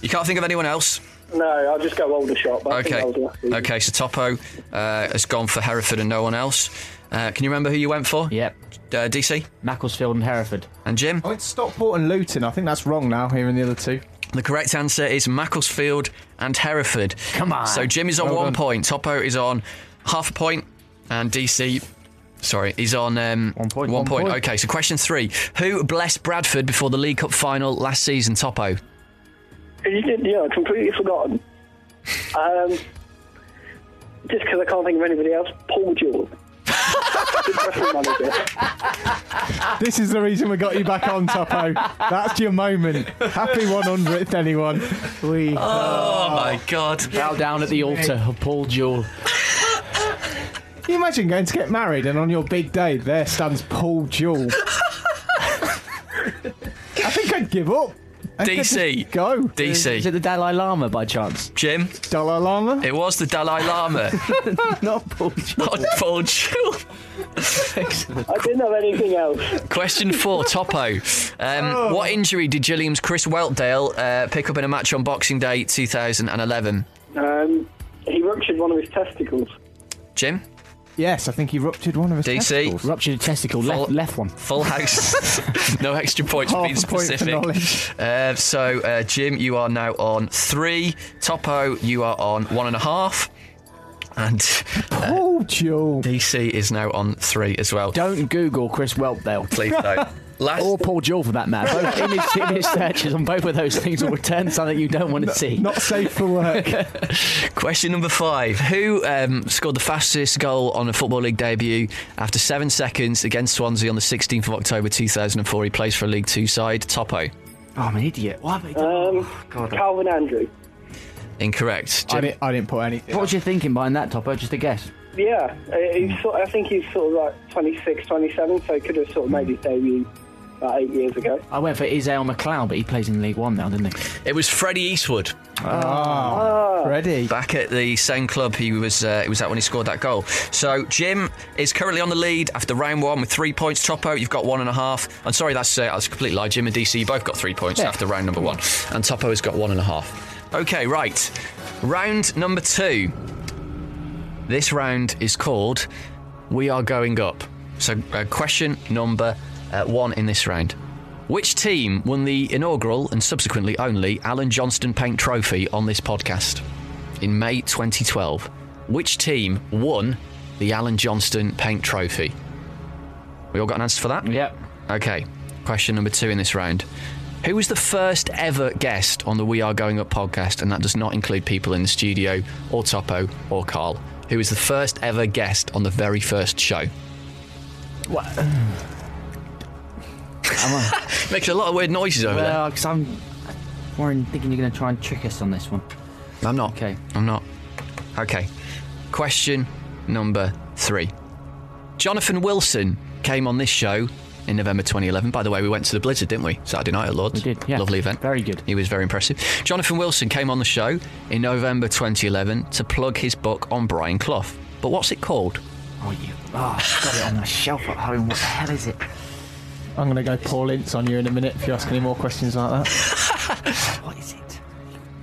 You can't think of anyone else? No, I'll just go older Aldershot. Okay. Okay, so Topo uh, has gone for Hereford and no one else. Uh, can you remember who you went for? Yep. Uh, DC? Macclesfield and Hereford. And Jim? I went Stockport and Luton. I think that's wrong now, here in the other two. The correct answer is Macclesfield and Hereford. Come on. So Jim is on well one done. point, Topo is on half a point, and DC. Sorry, he's on um, one point. One, one point. point. Okay, so question three: Who blessed Bradford before the League Cup final last season? Topo. You did, yeah, completely forgotten. um, just because I can't think of anybody else, Paul Jewell. this is the reason we got you back on, Topo. That's your moment. Happy 100th, anyone. We. Oh, oh my God! Bow down at the altar of Paul Jewell. Can you imagine going to get married and on your big day there stands Paul Jewell? I think I'd give up. DC. Go. DC. Is it the Dalai Lama by chance? Jim? Dalai Lama? It was the Dalai Lama. Not Paul Jewell. Not Paul Jewell. I didn't have anything else. Question four, Topo. Um, oh. What injury did Gillingham's Chris Whelpdale uh, pick up in a match on Boxing Day 2011? Um, he ruptured one of his testicles. Jim? Yes, I think he ruptured one of his DC. testicles. Ruptured a testicle, Full, left, left one. Full house. no extra points Half being specific. Point uh, so, uh, Jim, you are now on three. Topo, you are on one and a half. And uh, Paul Joe. DC is now on three as well. Don't Google Chris Whelpdale. Please don't. Last... Or Paul Jewell for that matter. Both image, image searches on both of those things will return something you don't want to see. Not safe for work. Question number five. Who um, scored the fastest goal on a Football League debut after seven seconds against Swansea on the 16th of October 2004? He plays for a League Two side. Topo. Oh, I'm an idiot. What have um, God. Calvin Andrew. Incorrect. I didn't, I didn't, put anything. What was you thinking behind that, Topo? Just a guess. Yeah, he's sort, I think he's sort of like 26, 27, so he could have sort of made his debut about eight years ago. I went for Izale McLeod, but he plays in League One now, didn't he? It was Freddie Eastwood. Ah, ready. Back at the same club he was uh, he was at when he scored that goal. So Jim is currently on the lead after round one with three points. Topo, you've got one and a half. I'm sorry, that's uh, that's a complete lie. Jim and DC, you both got three points Yeah. after round number one, and Topo has got one and a half. Okay, right. Round number two. This round is called "We Are Going Up." So, uh, question number uh, one in this round. Which team won the inaugural and subsequently only Alan Johnston Paint Trophy on this podcast in May 2012? Which team won the Alan Johnston Paint Trophy? We all got an answer for that? Yep. Okay. Question number two in this round. Who was the first ever guest on the We Are Going Up podcast? And that does not include people in the studio, or Topo, or Carl. Who was the first ever guest on the very first show? What? Makes a lot of weird noises over there. Well, because I'm worrying, thinking you're going to try and trick us on this one. I'm not. Okay. I'm not. Okay. Question number three. Jonathan Wilson came on this show in November 2011. By the way, we went to the Blizzard, didn't we? Saturday night at Lords. We did, yeah. Lovely event. Very good. He was very impressive. Jonathan Wilson came on the show in November 2011 to plug his book on Brian Clough. But what's it called? Oh, you. Oh, I've got it on the shelf at home. What the hell is it? I'm going to go Paul Ince on you in a minute if you ask any more questions like that. What is it?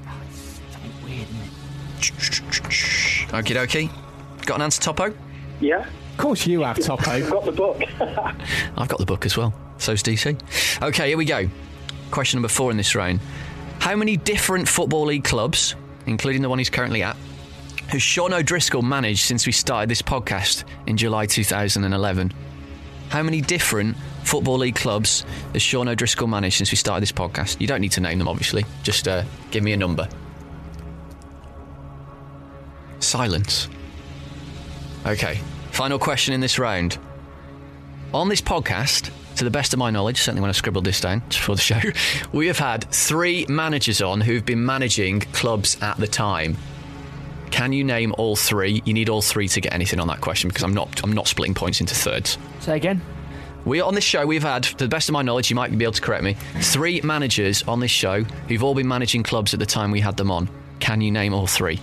Oh, it's something weird, isn't it? Okie dokie. Got an answer, Topo? Yeah, Of course you have, Topo. I've got the book. I've got the book as well. So's DC. Okay, here we go. Question number four in this round. How many different Football League clubs, including the one he's currently at, has Sean O'Driscoll managed since we started this podcast in July 2011? How many different Football League clubs has Sean O'Driscoll managed since we started this podcast? You don't need to name them, obviously. Just uh, give me a number. Silence. Okay. Final question in this round. On this podcast, to the best of my knowledge, certainly when I scribbled this down for the show, we have had three managers on who've been managing clubs at the time. Can you name all three? You need all three to get anything on that question because I'm not I'm not splitting points into thirds. Say again. We on this show we've had, to the best of my knowledge, you might be able to correct me, three managers on this show who've all been managing clubs at the time we had them on. Can you name all three?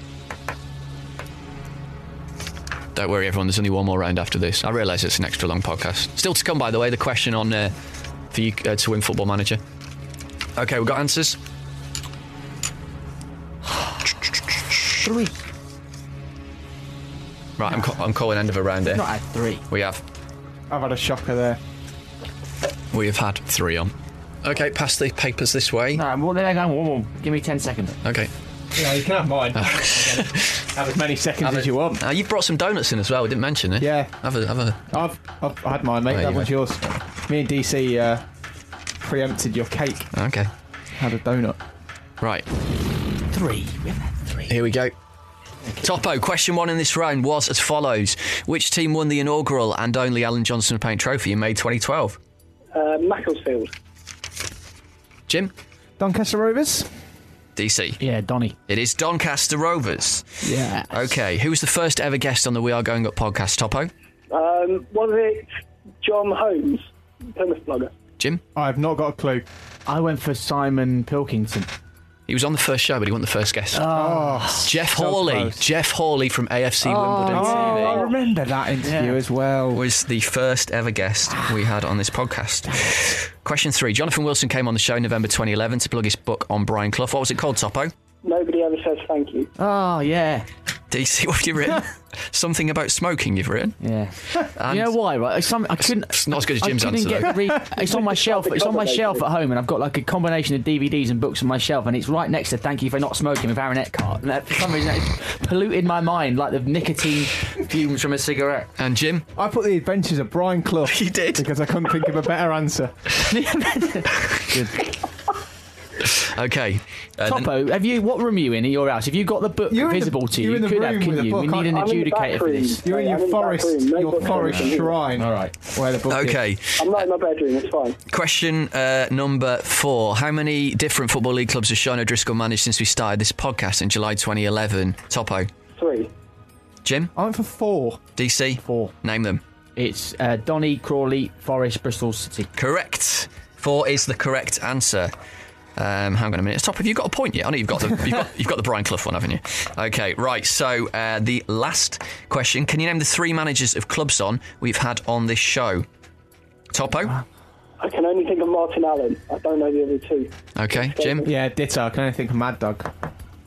Don't worry, everyone. There's only one more round after this. I realise it's an extra long podcast. Still to come, by the way. The question on uh, for you uh, to win Football Manager. Okay, we've got answers. Three. Right, I'm, ca- I'm calling end of a round here. Not at three. We have I've had a shocker there. We have had three on. Okay, pass the papers this way. No, well, there you go. Whoa, whoa. Give me 10 seconds. Okay. Yeah, you can have mine. have as many seconds as you want. Uh, you've brought some donuts in as well. We didn't mention it. Yeah. Have a have a. I've, I've had mine, mate. There that you one's yours. Me and DC uh, preempted your cake. Okay. Had a donut. Right. Three. We haven't had three. Here we go. Topo, question one in this round was as follows. Which team won the inaugural and only Alan Johnston Paint Trophy in May 2012? Uh, Macclesfield. Jim? Doncaster Rovers? DC. Yeah, Donny. It is Doncaster Rovers. Yeah. Okay, who was the first ever guest on the We Are Going Up podcast, Topo? Um, was it John Holmes, Plymouth blogger? Jim? I've not got a clue. I went for Simon Pilkington. He was on the first show, but he wasn't the first guest. Oh, Jeff so Hawley. close. Jeff Hawley from AFC Wimbledon oh, TV. I remember that interview Yeah. as well. was the first ever guest we had on this podcast. Question three. Jonathan Wilson came on the show in November 2011 to plug his book on Brian Clough. What was it called, Topo? Nobody ever says thank you. Oh, yeah. DC, what have you written? Something about smoking you've written. Yeah. And you know why, right? It's some, I couldn't. It's not as good as I Jim's couldn't answer, get though. re- it's on my shelf. It's on my shelf at home, and I've got like a combination of DVDs and books on my shelf, and it's right next to "Thank You for Not Smoking" with Aaron Eckhart. And that, for some reason, it's polluted my mind like the nicotine fumes from a cigarette. And Jim? I put the adventures of Brian Clough. You did? Because I couldn't think of a better answer. Okay. Uh, then- Topo, have you? What room are you in at your house? Have you got the book You're in the- visible to you? you're in You the could have, room couldn't with you? We need an I'm in the back adjudicator for this. You're in I'm your in forest, room, no your forest room. shrine. All right. Where the book is. okay. I'm not in my bedroom, it's fine. Question uh, number four. How many different Football League clubs has Sean O'Driscoll managed since we started this podcast in July 2011? Topo. Three. Jim? I went for four. DC? Four. Name them. It's uh, Donny, Crawley, Forest, Bristol City. Correct. Four is the correct answer. Um, hang on a minute. Top, have you got a point yet? I know you've got the you've got, you've got the Brian Clough one, haven't you? Okay, right. So uh, the last question: Can you name the three managers of clubs on we've had on this show? Topo. I can only think of Martin Allen. I don't know the other two. Okay, Jim. Yeah, ditto. I can only think of Mad Dog.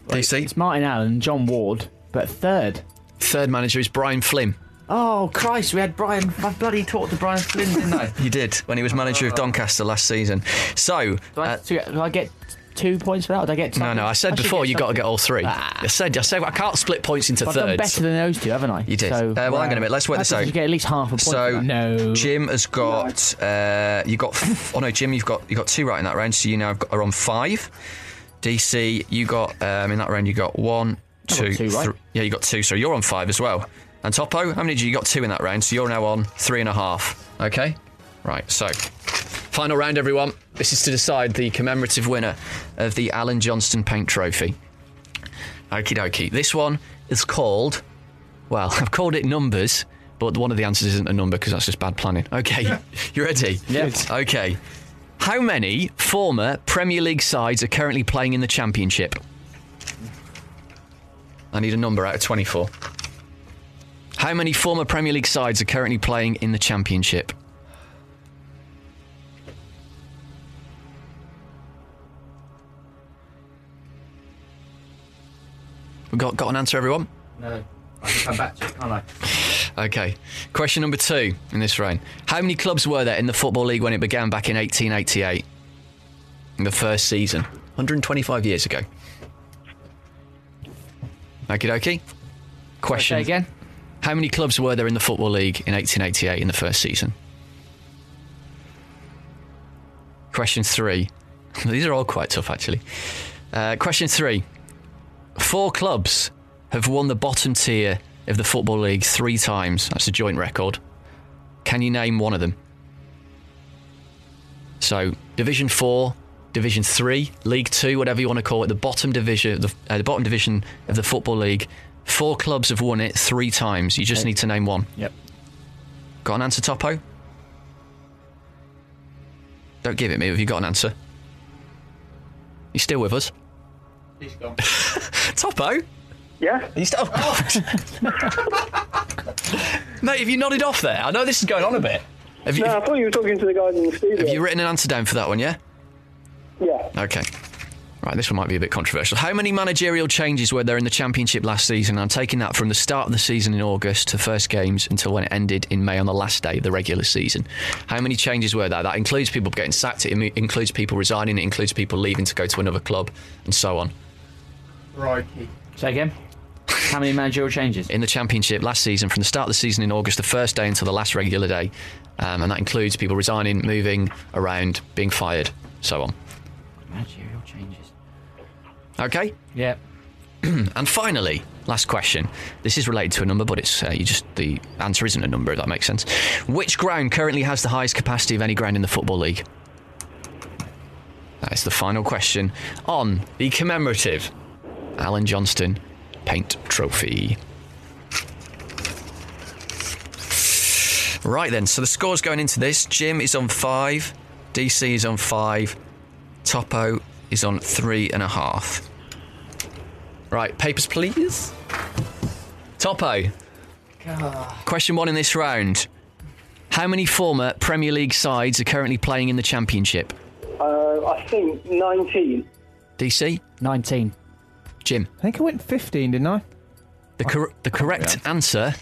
DC. It's Martin Allen, John Ward, but third. Third manager is Brian Flynn. Oh Christ, we had Brian. I bloody talked to Brian Flynn, didn't I? You did when he was manager of Doncaster last season. So. Do I, uh, do I get two points for that? Or do I get? no, no. I said should before you got to get all three. Ah. I said, I said, I can't split points into But I've done thirds. better than those two, haven't I? You did. So, Uh, well, hang on a minute. Let's work I this out. You get at least half a point. So no. Jim has got uh, you got f- oh no Jim you've got you got two right in that round so you now have got, are on five. DC you got um, in that round you got one two, two, right? yeah you got two so you're on five as well. And Topo how many did you you got two in that round so you're now on three and a half. Okay, right so. Final round, everyone. This is to decide the commemorative winner of the Alan Johnston Paint Trophy. Okie dokie. This one is called well, I've called it numbers, but one of the answers isn't a number because that's just bad planning. Okay, you ready? Yeah. Okay. How many former Premier League sides are currently playing in the Championship? I need a number out of 24. How many former Premier League sides are currently playing in the Championship? We got got an answer, everyone? No. I can come back to it, can't I? Okay. Question number two in this round. How many clubs were there in the Football League when it began back in 1888? In the first season. 125 years ago. Okie dokie. Question Say again. How many clubs were there in the Football League in 1888 in the first season? Question three. These are all quite tough, actually. Uh, question three. Four clubs have won the bottom tier of the Football League three times. That's a joint record. Can you name one of them? So, Division 4, Division 3, League 2, whatever you want to call it, the bottom division, the, uh, the bottom division of the Football League. Four clubs have won it three times. You just Okay. need to name one. Yep. Got an answer, Topo? Don't give it me Have you got an answer. You still with us? He's gone. Topo? Yeah? He's Are you still? Mate, have you nodded off there? I know this is going on a bit. Have you, No, I thought you were talking to the guys in the studio. have you written an answer down for that one, yeah? Yeah. Okay. Right, this one might be a bit controversial. How many managerial changes were there in the Championship last season? I'm taking that from the start of the season in August to first games until when it ended in May on the last day of the regular season. How many changes were there? That includes people getting sacked, it includes people resigning, it includes people leaving to go to another club, and so on. Right. Say again. How many managerial changes? in the championship last season from the start of the season in August, the first day until the last regular day, um, and that includes people resigning, moving around, being fired, so on. Managerial changes. Okay, Yeah. and finally, last question. This is related to a number, but it's uh, you just the answer isn't a number. If that makes sense. Which ground currently has the highest capacity of any ground in the football league? That is the final question on the commemorative Alan Johnston Paint Trophy. Right then, so the scores going into this: Jim is on five, DC is on five, Topo is on three and a half. Right, papers, please. Topo. Question one in this round: How many former Premier League sides are currently playing in the Championship? Uh, I think 19. DC, 19. Jim. I think I went 15, didn't I? The, cor- the correct answer,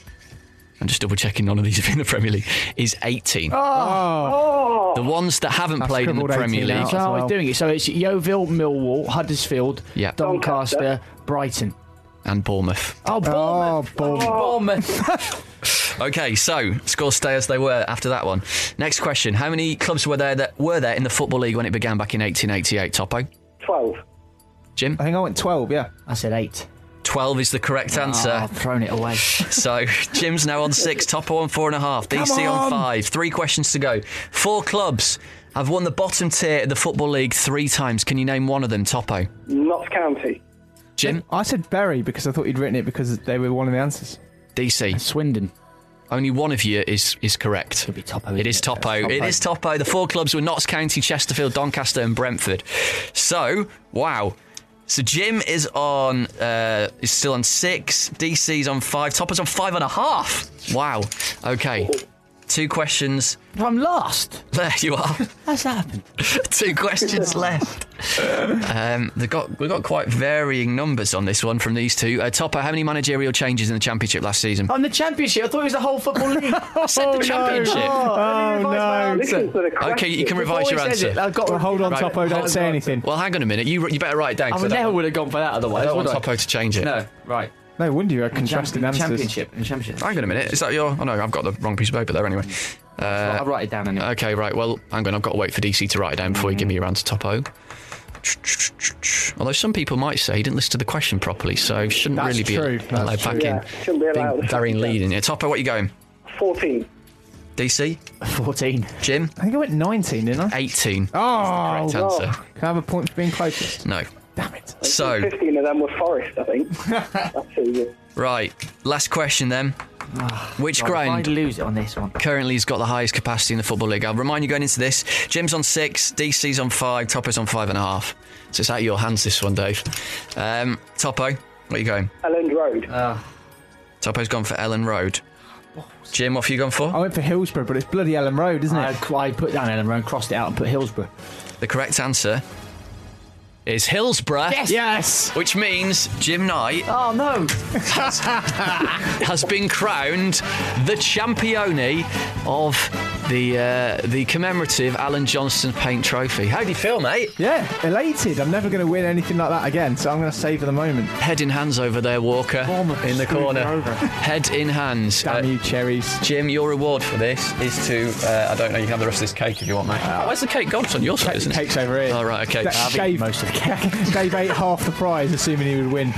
I'm just double checking none of these have been in the Premier League, is 18. Oh, oh. The ones that haven't I played in the Premier League. out. So I was doing it. So it's Yeovil, Millwall, Huddersfield, Yeah. Doncaster, Brighton. And Bournemouth. Oh, Bournemouth. Oh, Bournemouth. Okay, so scores stay as they were after that one. Next question: How many clubs were there that were there in the football league when it began back in 1888? Topo, 12. Jim. I think I went 12, yeah. I said eight. 12 is the correct Oh, answer. I've thrown it away. So Jim's now on six, Topo on four and a half, DC Come on on. five. Three questions to go. Four clubs I've won the bottom tier of the football league three times. Can you name one of them, Topo? Notts County. Jim, I said Bury because I thought you'd written it because they were one of the answers. DC, Swindon. Only one of you is is correct. It'll be Topo. It isn't is Topo. Topo. It is Topo. The four clubs were Notts County, Chesterfield, Doncaster, and Brentford. So, wow. So Jim is on uh, is still on six. DC's on five. Topper's on five and a half. Wow. Okay. Two questions. I'm lost. There you are. How's that happened? Two questions left. Um, they've got we've got quite varying numbers on this one from these two. Uh, Topper, how many managerial changes in the championship last season? On the championship, I thought it was the whole football league. I said the championship. Oh, no. Listen to the Okay, you can revise your Before he says answer. it, I've got Well, hold on, Right. Topo. Don't say anything. Well, hang on a minute. You you better write it down. I 'cause would I never don't, would have gone for that I otherwise. don't want would I? Topo to change it. No, right. No wonder you had contrasting Champion- answers. Championship. and championship. Hang on a minute. Is that your? Oh no, I've got the wrong piece of paper there. Anyway. Uh, I'll write it down anyway. okay, right. Well, hang on. I've got to wait for DC to write it down before you give me your answer, Topo. Although some people might say he didn't listen to the question properly, so shouldn't That's really be true. That's allowed true. back Yeah, in. shouldn't be Being allowed. very leading. Yeah, Topo, what are you going? 14. DC, 14. Jim, I think I went 19, didn't I? 18. Oh, Correct answer. can I have a point for being closest? No. Damn it. So 15 of them were Forest, I think. That's easy. right, last question then. Which Right, ground I'd lose it on this one. currently has got the highest capacity in the Football League. I'll remind you going into this Jim's on six, DC's on five, Topo's on five and a half. So it's out of your hands this one, Dave. Um, Topo, where are you going? Elland Road. Topo's gone for Elland Road. Jim, what have you gone for? I went for Hillsborough, but it's bloody Elland Road, isn't I, it? I put down Elland Road, crossed it out, and put Hillsborough. The correct answer is Hillsborough. Yes. Which means Jim Knight Oh no! has been crowned the champione of the uh, the commemorative Alan Johnston Paint Trophy. How do you feel, mate? Yeah, elated. I'm never going to win anything like that again, so I'm going to savour the moment. Head in hands over there, Walker, Bournemouth in the corner. Head in hands. Damn Uh, you, cherries. Jim, your reward for this is to, uh, I don't know, you can have the rest of this cake if you want, mate. oh, where's the cake gone? It's on your side, isn't it? Cake's over here. Oh, right, okay. Da- I'll Dave, most of the cake. Dave ate half the prize, assuming he would win.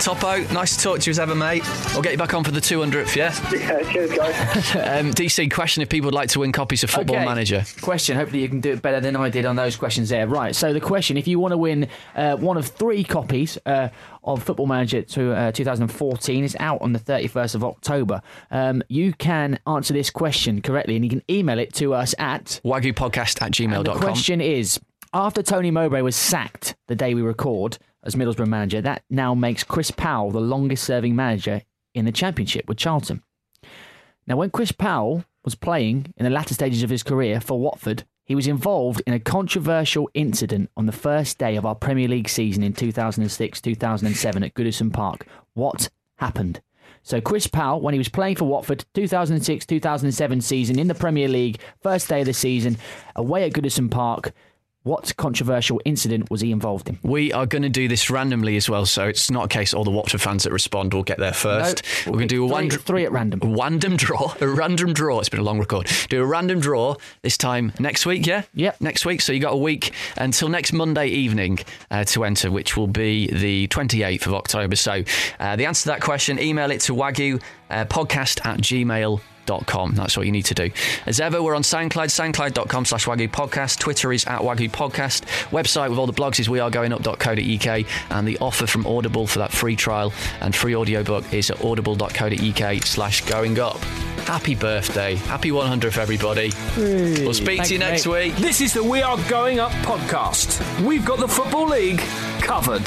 Topo, nice to talk to you as ever, mate. I'll get you back on for the 200th, yeah? Yeah, cheers, guys. Um, DC, question if people would like to win copies of Football Okay. Manager. Question. Hopefully, you can do it better than I did on those questions there. Right. So the question: If you want to win uh, one of three copies uh, of Football Manager to uh, 2014, it's out on the 31st of October. Um, you can answer this question correctly, and you can email it to us at WAGUPodcast at And the gmail.com. question is after Tony Mowbray was sacked the day we record as Middlesbrough manager, that now makes Chris Powell the longest serving manager in the Championship with Charlton. Now, when Chris Powell was playing in the latter stages of his career for Watford, he was involved in a controversial incident on the first day of our Premier League season in 2006 2007 at Goodison Park. What happened? So, Chris Powell, when he was playing for Watford, 2006 2007 season in the Premier League, first day of the season, away at Goodison Park, what controversial incident was he involved in? We are going to do this randomly as well, so it's not a case all the Watford fans that respond will get there first. No, We're going to do a three at random. random draw. A random draw. It's been a long record. Do a random draw this time next week, yeah? Yep. Next week. So you got a week until next Monday evening uh, to enter, which will be the 28th of October. So uh, the answer to that question, email it to WAGU uh, podcast at gmail Com. That's what you need to do. As ever, we're on SoundCloud, soundcloud.com slash WAGU Podcast. Twitter is at WAGU Podcast. Website with all the blogs is wearegoingup.co.uk. And the offer from Audible for that free trial and free audiobook is at audible.co.uk slash going up. Happy birthday. Happy 100th, everybody. We'll speak to you next mate. week. This is the We Are Going Up podcast. We've got the Football League covered.